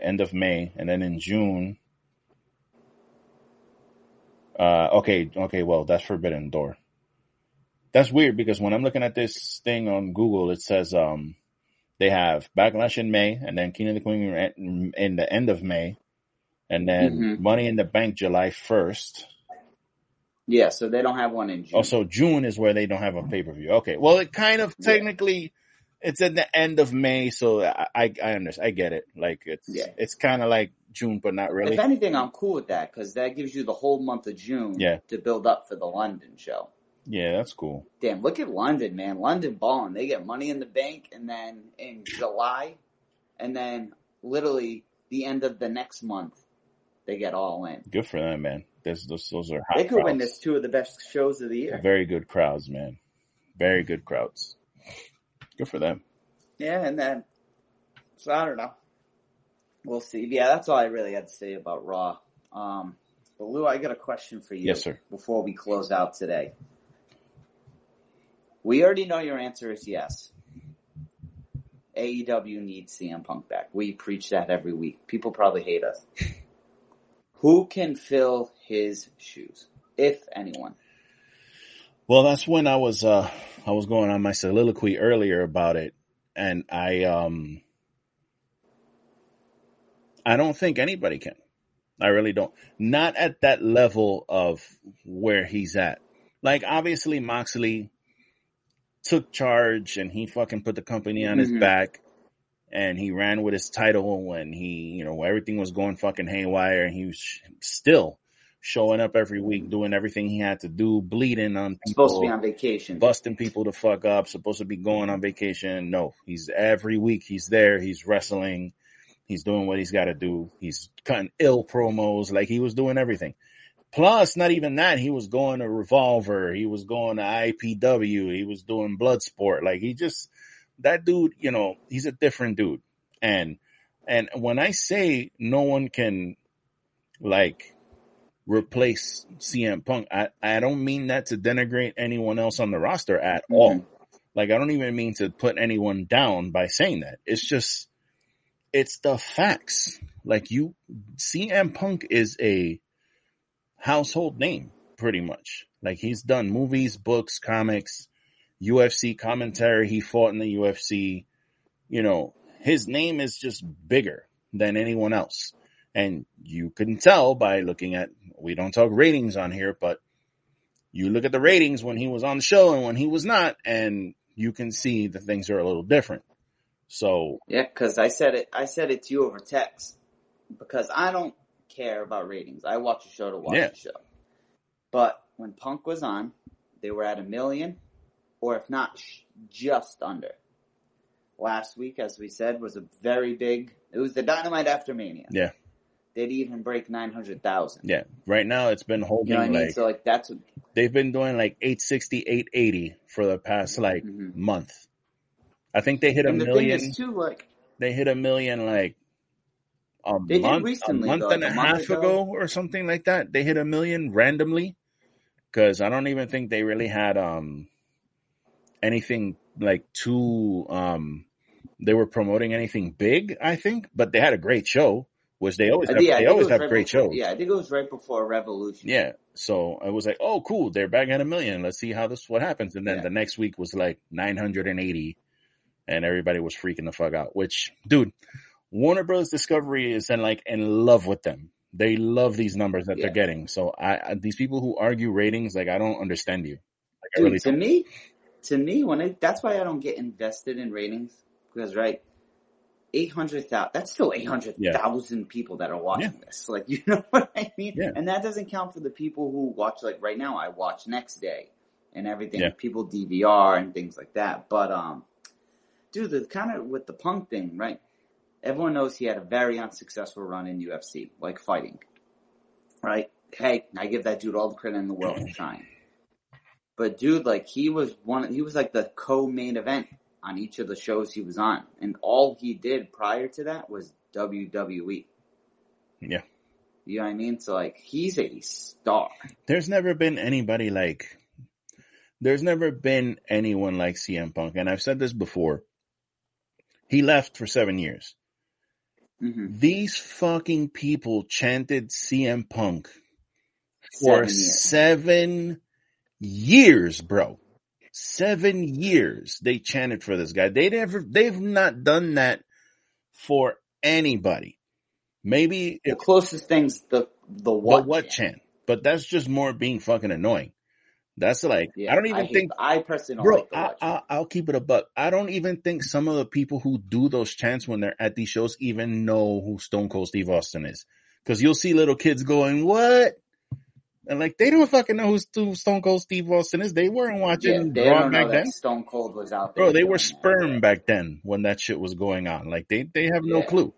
end of May, and then in June. Uh, okay, okay, well that's Forbidden Door. That's weird because when I'm looking at this thing on Google, it says um they have Backlash in May, and then King of the Queen in the end of May, and then Mhm. Money in the Bank July first. Yeah, so they don't have one in June. Also, June is where they don't have a pay per view. Okay, well, it kind of Yeah. technically it's at the end of May, so I I, I understand. I get it. Like it's Yeah. it's kind of like June, but not really. If anything, I'm cool with that because that gives you the whole month of June Yeah. to build up for the London show. Yeah, that's cool. Damn, look at London, man. London balling. They get money in the bank, and then in July, and then literally the end of the next month, they get all in. Good for them, man. Those those, those are hot They could win this two of the best shows of the year. Very good crowds, man. Very good crowds. Good for them. Yeah, and then so I don't know. We'll see. Yeah, that's all I really had to say about Raw. Um, but Lou, I got a question for you. Yes, sir. Before we close out today, we already know your answer is yes. AEW needs CM Punk back. We preach that every week. People probably hate us. Who can fill his shoes, if anyone? Well, that's when I was uh I was going on my soliloquy earlier about it, and I um I don't think anybody can. I really don't. Not at that level of where he's at. Like obviously Moxley took charge and he fucking put the company on his Mhm. back and he ran with his title and he, you know, everything was going fucking haywire and he was sh- still showing up every week doing everything he had to do, bleeding on people Supposed to be on vacation. busting people to fuck up, supposed to be going on vacation. No, he's every week he's there, he's wrestling, he's doing what he's got to do. He's cutting ill promos, like he was doing everything. Plus, not even that, he was going to Revolver, he was going to IPW, he was doing Bloodsport. Like he just, that dude, you know, he's a different dude. And, and when I say no one can, like, replace CM Punk. I, I don't mean that to denigrate anyone else on the roster at all. Mhm. Like I don't even mean to put anyone down by saying that. It's just it's the facts. Like you CM Punk is a household name pretty much. Like he's done movies, books, comics, UFC commentary, he fought in the UFC. You know, his name is just bigger than anyone else. And you can tell by looking at, we don't talk ratings on here, but you look at the ratings when he was on the show and when he was not, and you can see that things are a little different. So Yeah, because I said it. I said it to you over text because I don't care about ratings. I watch a show to watch Yeah. a show. But when Punk was on, they were at a million, or if not, sh- just under. Last week, as we said, was a very big. It was the Dynamite after Mania. Yeah. They'd even break nine hundred thousand. yeah, right now it's been You holding know what I mean? like so like that's what, they've been doing like 860, 880 for the past like Mhm. month. I think they hit a the million. too, like they hit a million like a month, recently, a month though, and a half ago. ago. or something like that. They hit a million randomly because I don't even think they really had um anything like too um they were promoting anything big. I think, but they had a great show, which they always have, think- I they always have right great before- shows. Yeah, I think it was right before Revolution. Yeah. So I was like, oh, cool. They're back at a million. Let's see how this, what happens. And then Yeah. the next week was like 980 and everybody was freaking the fuck out, which dude, Warner Brothers Discovery is in like in love with them. They love these numbers that they're getting. So I, I, these people who argue ratings, like I don't understand you. Like I Dude, really to don't. me, to me, when I, that's why I don't get invested in ratings because right, eight hundred thousand. That's still eight hundred thousand people that are watching this. Like, you know what I mean? Yeah. And that doesn't count for the people who watch. Like right now, I watch next day and everything. Yeah. People DVR and things like that. But um, dude, the kind of with the punk thing, right? Everyone knows he had a very unsuccessful run in UFC, like fighting. Right? Hey, I give that dude all the credit in the world for trying. But dude, like he was one, he was like the co-main event on each of the shows he was on, and all he did prior to that was WWE. Yeah. You know what I mean? So like he's a star. There's never been anybody like, there's never been anyone like CM Punk. And I've said this before. He left for seven years. hmm These fucking people chanted CM Punk for Seven years. seven years, bro. Seven years they chanted for this guy. They never, they've not done that for anybody. Maybe The it, closest things the the the what? what chant, but that's just more being fucking annoying. That's like, Yeah, I don't even hate- think, I personally bro, like I, I, I'll keep it a buck. I don't even think some of the people who do those chants when they're at these shows even know who Stone Cold Steve Austin is. Cause you'll see little kids going, what? And like, they don't fucking know who Stone Cold Steve Austin is. They weren't watching yeah, they Raw back then. Stone Cold was out there. Bro, they were doing that. sperm back then when that shit was going on. Like they, they have no Yeah. clue.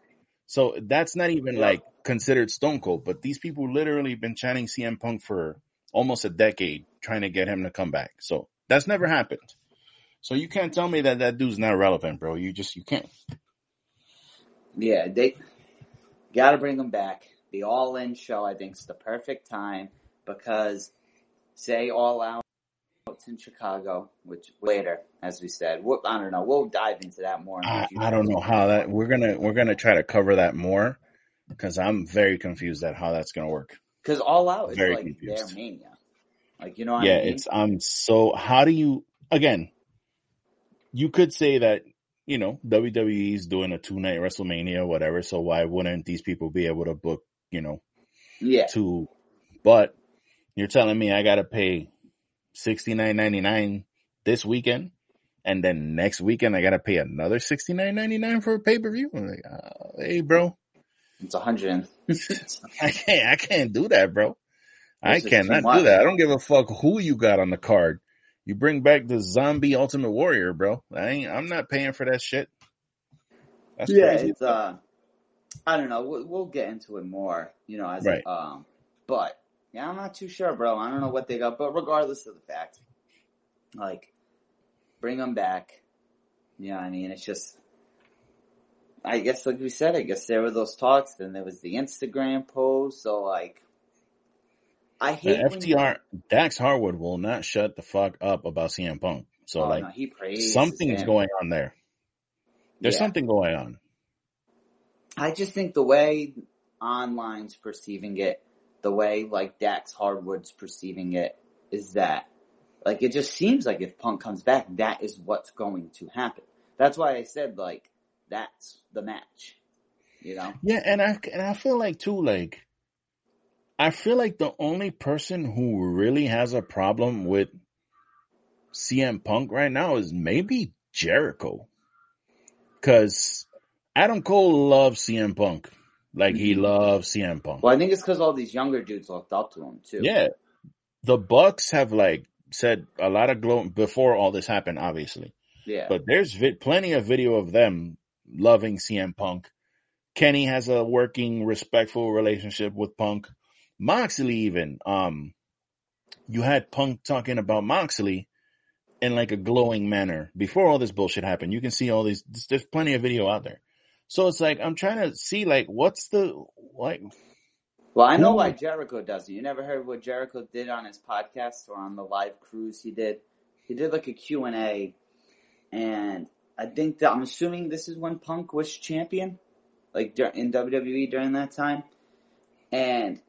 So that's not even Yeah. like considered Stone Cold, but these people literally been chanting CM Punk for almost a decade trying to get him to come back. So that's never happened. So you can't tell me that that dude's not relevant, bro. You just, you can't. Yeah, they got to bring him back. The All In show, I think, is the perfect time because, say, All Out in Chicago, which later, as we said, we'll, I don't know. We'll dive into that more. I. I don't know how that, we're going to, we're going to try to cover that more because I'm very confused at how that's going to work. because All Out is Very like confused. their mania. Like you know, what yeah, I mean? it's I'm so how do you again you could say that you know WWE is doing a two night WrestleMania whatever so why wouldn't these people be able to book you know yeah, two but you're telling me I got to pay 69.99 this weekend and then next weekend I got to pay another 69.99 for a pay-per-view I'm like uh, hey bro it's a hundred. I can't I can't do that bro I This is too cannot do that. I don't give a fuck who you got on the card. You bring back the zombie Ultimate Warrior, bro. I ain't. I'm not paying for that shit. That's yeah, crazy. it's uh, I don't know. We'll, we'll get into it more, you know, as Right. um, but yeah, I'm not too sure, bro. I don't know what they got, but regardless of the fact, like, bring them back. You know, what I mean, it's just, I guess, like we said, I guess there were those talks, then there was the Instagram post, so like, I The hate when you- FTR Dax Harwood will not shut the fuck up about CM Punk. So oh, like no, something's going on there. There's Yeah. something going on. I just think the way online's perceiving it, the way like Dax Harwood's perceiving it, is that like it just seems like if Punk comes back, that is what's going to happen. That's why I said like that's the match. You know? Yeah, and I and I feel like too like I feel like the only person who really has a problem with CM Punk right now is maybe Jericho. because Adam Cole loves CM Punk. Like he loves CM Punk. Well, I think it's because all these younger dudes looked up to him too. Yeah. The Bucks have like said a lot of glow before all this happened, obviously. yeah. But there's vi- plenty of video of them loving CM Punk. Kenny has a working, respectful relationship with Punk. Moxley, even. Um, you had Punk talking about Moxley in like a glowing manner before all this bullshit happened. You can see all these. There's plenty of video out there. So it's like I'm trying to see like what's the like. Well, I know why Jericho does it. You never heard what Jericho did on his podcast or on the live cruise he did? He did like a Q&A and I think that I'm assuming this is when Punk was champion like in WWE during that time. And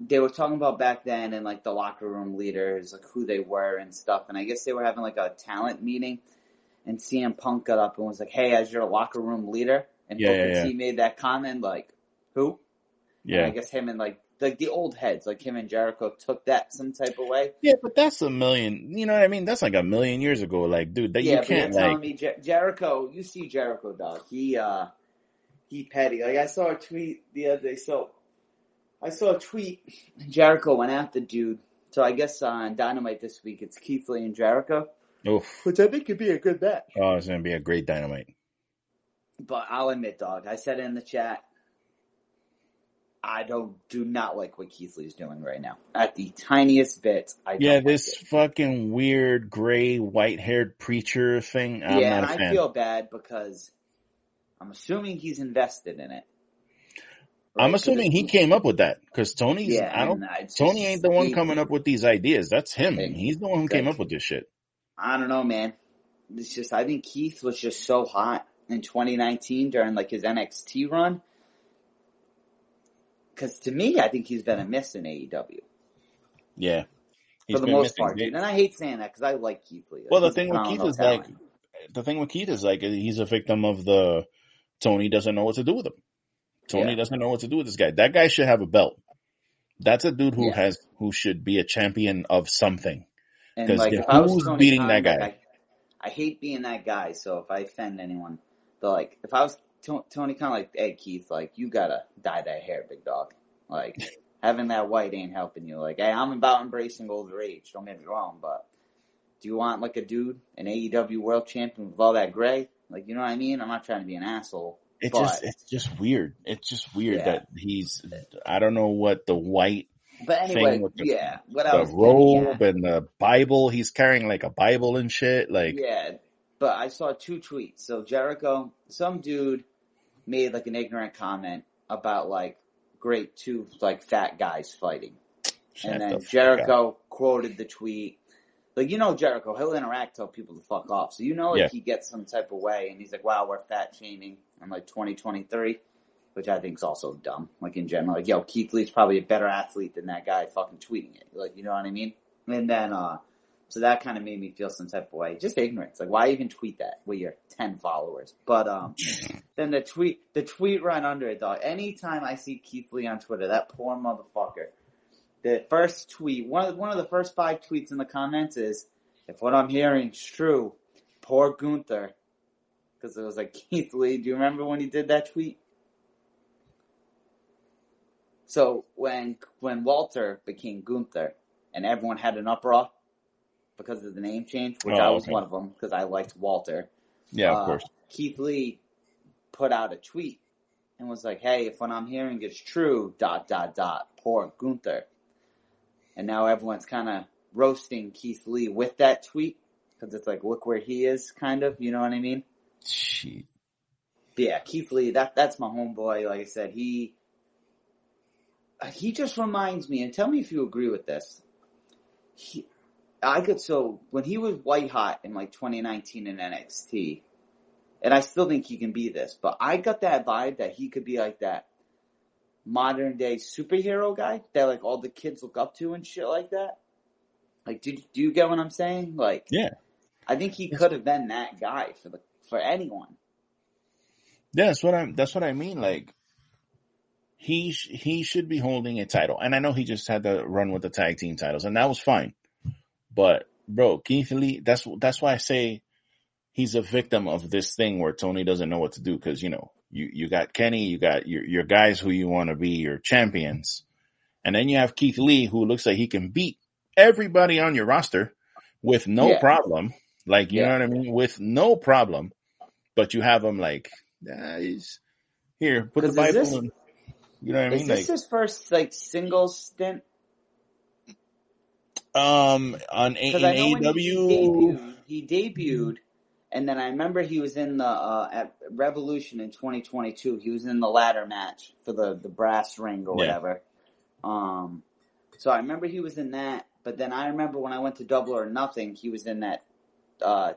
they were talking about back then and like the locker room leaders, like who they were and stuff. And I guess they were having like a talent meeting and CM Punk got up and was like, "Hey, as your locker room leader," and Yeah, Booker yeah, yeah. Made that comment like, "Who?" And I guess him and like like the old heads, like him and Jericho, took that some type of way. yeah, but that's a million. You know what I mean? That's like a million years ago. Like, dude, that yeah, you but you're can't telling like. me Jer- Jericho. You see Jericho, dog. He uh he petty. Like I saw a tweet the other day. So I saw a tweet. Jericho went after dude. So I guess uh, on Dynamite this week it's Keith Lee and Jericho, Oof. which I think could be a good match. Oh, it's gonna be a great dynamite. But I'll admit, dog, I said it in the chat. I don't do not like what Keith Lee's doing right now. At the tiniest bit, I don't Yeah, like this it. fucking weird gray white haired preacher thing. I'm yeah, and I feel bad because I'm assuming he's invested in it. I'm assuming he came up with that because Tony's. Yeah, I don't. I just- Tony ain't the one coming up with these ideas. That's him. He's the one who came up with this shit. I don't know, man. It's just I think Keith was just so hot in 2019 during like his NXT run. Because to me, I think he's been a miss in AEW Yeah, He's for the most part, dude. And I hate saying that because I like Keith Lee. Well, the thing with Keith is like, the thing with Keith is like he's a victim of the Tony doesn't know what to do with him. Tony Yeah. doesn't know what to do with this guy. That guy should have a belt. That's a dude who Yeah. has who should be a champion of something. And 'Cause like, then if I was who's beating Khan, that like, guy? I, I hate being that guy. So if I offend anyone, but like, if I was To- Tony of like, hey Keith, like, you gotta dye that hair, big dog. Like, having that white ain't helping you. Like, hey, I'm about embracing older age. Don't get me wrong, but do you want like a dude, an AEW world champion with all that gray? Like, you know what I mean? I'm not trying to be an asshole. It But- just it's just weird. It's just weird Yeah. that he's I don't know what the white But anyway, with the- yeah, what I the robe at- and the Bible. He's carrying like a Bible and shit. Like Yeah, but I saw two tweets. So Jericho, some dude made like an ignorant comment about like great two like fat guys fighting, shut and the then up. Jericho quoted the tweet. Like you know Jericho, he'll interact, tell people to fuck off. So you know Yeah. he gets some type of way, and he's like, "Wow, we're fat shaming." I'm like 2023, which I think is also dumb. Like in general, like yo, Keith Lee's probably a better athlete than that guy fucking tweeting it. Like you know what I mean? And then uh so that kind of made me feel some type of way. Just ignorance. Like why even tweet that with your ten followers? But um then the tweet the tweet right under it dog. Anytime I see Keith Lee on Twitter, that poor motherfucker. The first tweet, one of the, one of the first five tweets in the comments is, "If what I'm hearing is true, poor Gunther," because it was like Keith Lee. Do you remember when he did that tweet? So when when Walter became Gunther, and everyone had an uproar because of the name change, which Oh, I was okay. one of them because I liked Walter. yeah, of uh, course. Keith Lee put out a tweet and was like, "Hey, if what I'm hearing is true, dot dot dot, poor Gunther." And now everyone's kind of roasting Keith Lee with that tweet because it's like, look where he is, kind of. You know what I mean? Shit. Yeah, Keith Lee, that that's my homeboy. Like I said, he he just reminds me, and tell me if you agree with this. He, I could so when he was white hot in like 2019 in NXT, and I still think he can be this, but I got that vibe that he could be like that modern day superhero guy that like all the kids look up to and shit like that. Like, do do you get what I'm saying? Like, Yeah. I think he could have been that guy for the for anyone. Yeah, that's what I'm. That's what I mean. Like, he sh- he should be holding a title, and I know he just had to run with the tag team titles, and that was fine. But bro, Keith Lee, that's that's why I say he's a victim of this thing where Tony doesn't know what to do because you know you you got Kenny, you got your your guys who you want to be your champions, and then you have Keith Lee who looks like he can beat everybody on your roster with no Yeah. problem. Like you Yeah. know what I mean, with no problem. But you have him like, ah, here, put the Bible this- in. You know what I Is this Like, his first like single stint? Um, on A- I he AEW, debuted, he debuted, and then I remember he was in the uh, at Revolution in 2022. He was in the ladder match for the the brass ring or Yeah. whatever. Um, so I remember he was in that. But then I remember when I went to Double or Nothing, he was in that uh,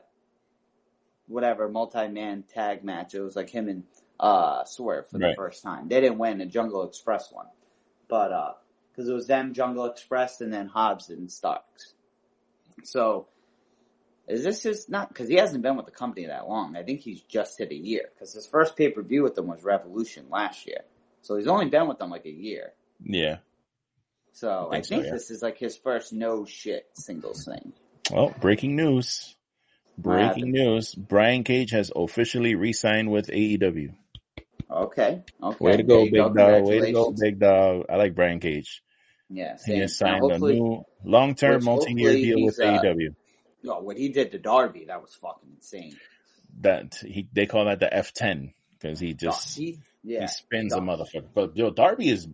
whatever multi man tag match. It was like him and uh, Swerve for the first time. They didn't win the Jungle Express one, but uh, because it was them, Jungle Express, and then Hobbs and Starks. So, is this just not because he hasn't been with the company that long? I think he's just hit a year because his first pay per view with them was Revolution last year. So he's only been with them like a year. yeah. So I I think so, yeah. this is like his first no shit singles thing. Well, breaking news. Breaking news. Brian Cage has officially re-signed with AEW. Okay, okay. Way to go, big dog. Way to go, big dog. I like Brian Cage. Yeah, He has signed a new long-term multi-year deal with he's, uh, AEW. oh, what he did to Darby, that was fucking insane. That he they call that the F10 because he just he, yeah, he spins a motherfucker. But yo, Darby is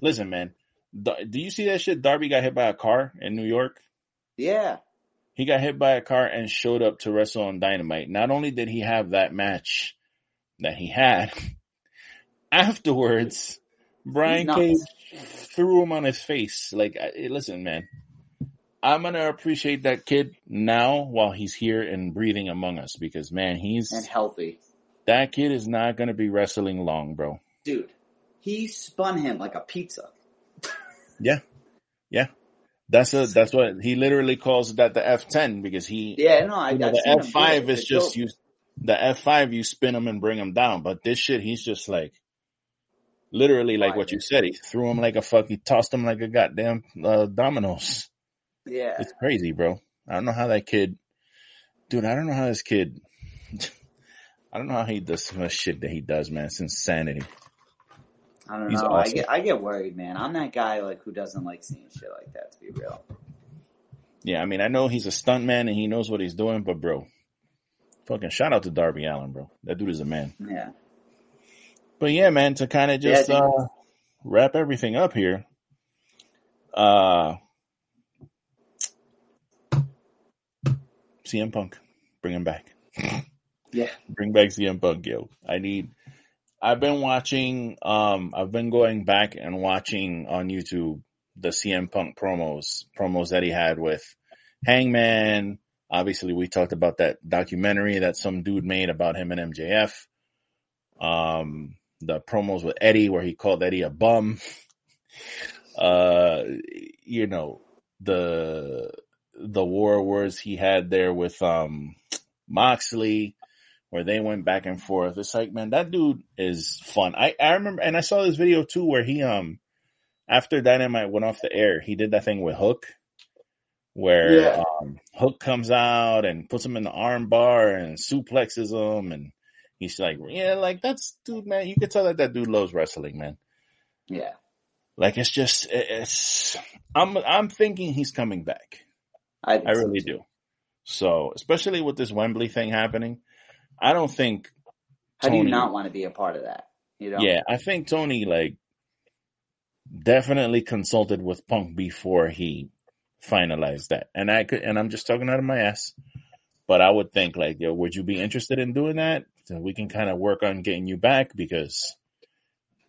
listen, man. Do you see that shit? Darby got hit by a car in New York. yeah, He got hit by a car and showed up to wrestle on Dynamite. Not only did he have that match that he had, afterwards, Brian Cage. Threw him on his face. Like, I- listen, man, I'm gonna appreciate that kid now while he's here and breathing among us because, man, he's and healthy. that kid is not gonna be wrestling long, bro. Dude, he spun him like a pizza. Yeah, yeah. That's a that's what he literally calls that the F10 because he Yeah, no, I, you know, the F5 is just joke- you. The F five you spin him and bring him down, but this shit he's just like, literally like what you said. He threw him like a fuck. He tossed him like a goddamn uh, dominoes. Yeah, It's crazy, bro. I don't know how that kid, dude. I don't know how this kid. I don't know how he does some of the shit that he does, man. It's insanity. I don't he's know. I get I get worried, man. I'm that guy like who doesn't like seeing shit like that. To be real, Yeah, I mean, I know he's a stunt man and he knows what he's doing, but bro, fucking shout out to Darby Allin, bro. That dude is a man. yeah. But yeah, man, to kind of just think- uh, wrap everything up here. Uh, CM Punk, bring him back. Yeah. Bring back CM Punk, yo. I need. I've been watching. Um, I've been going back and watching on YouTube the CM Punk promos, promos that he had with Hangman. Obviously, we talked about that documentary that some dude made about him and MJF. Um, the promos with Eddie where he called Eddie a bum. Uh, you know, the, the war words he had there with, um, Moxley where they went back and forth. It's like, man, that dude is fun. I, I remember, and I saw this video too where he, um, after Dynamite went off the air, he did that thing with Hook where, Yeah. um, Hook comes out and puts him in the arm bar and suplexes him and, He's like, yeah, like that's dude, man. You could tell that that dude loves wrestling, man. Yeah. Like it's just, it's. I'm, I'm thinking he's coming back. I, I really do. So, especially with this Wembley thing happening, I don't think. How do you not want to be a part of that? You know? Yeah, I think Tony like definitely consulted with Punk before he finalized that, and I could, and I'm just talking out of my ass. But I would think like, yo, would you be interested in doing that? So we can kind of work on getting you back because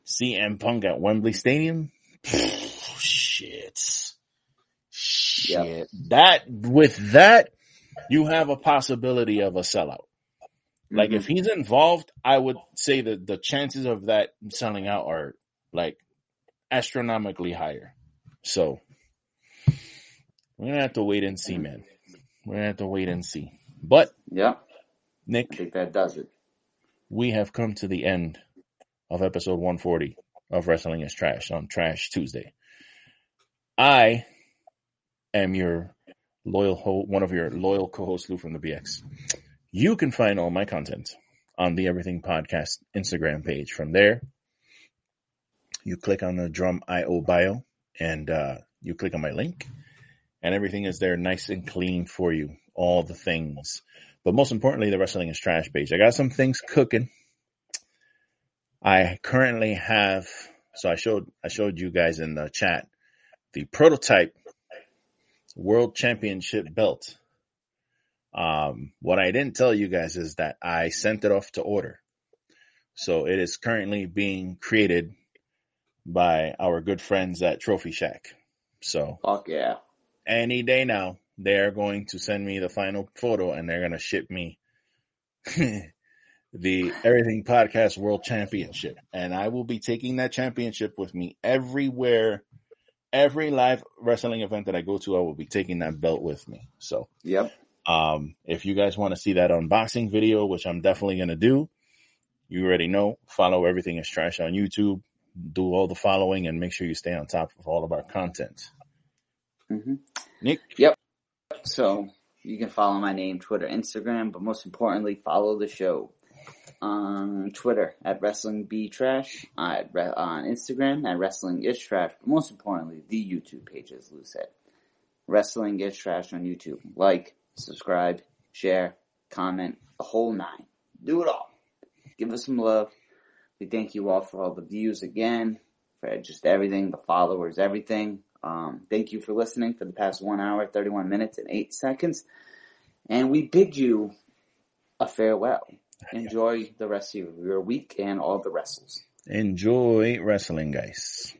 CM Punk at Wembley Stadium, shit, shit. That with that, you have a possibility of a sellout. Like Mhm. if he's involved, I would say that the chances of that selling out are like astronomically higher. So we're gonna have to wait and see, man. We're gonna have to wait and see. But Yeah. I Nick, think that does it. We have come to the end of episode 140 of Wrestling is Trash on Trash Tuesday. I am your loyal ho- one of your loyal co-hosts, Lou from the BX. You can find all my content on the Everything Podcast Instagram page. From there, you click on the Drum IO bio and uh, you click on my link, and everything is there nice and clean for you. All the things. But most importantly, the Wrestling is Trash page. I got some things cooking. I currently have, so I showed, I showed you guys in the chat the prototype world championship belt. Um, what I didn't tell you guys is that I sent it off to order. So it is currently being created by our good friends at Trophy Shack. So Fuck yeah. any day now, they're going to send me the final photo and they're going to ship me the Everything Podcast World Championship. And I will be taking that championship with me everywhere. Every live wrestling event that I go to, I will be taking that belt with me. So, Yep. um, if you guys want to see that unboxing video, which I'm definitely going to do, you already know, follow Everything is Trash on YouTube, do all the following and make sure you stay on top of all of our content. hmm Nick? So you can follow my name, Twitter, Instagram, but most importantly, follow the show on Twitter at Wrestling B Trash, on Instagram at Wrestling Is Trash, but most importantly, the YouTube page, as Lou said. Wrestling Is Trash on YouTube. Like, subscribe, share, comment, the whole nine. Do it all. Give us some love. We thank you all for all the views again, for just everything, the followers, everything. Um, thank you for listening for the past one hour, 31 minutes, and eight seconds. And we bid you a farewell. Enjoy the rest of your week and all the wrestles. Enjoy wrestling, guys.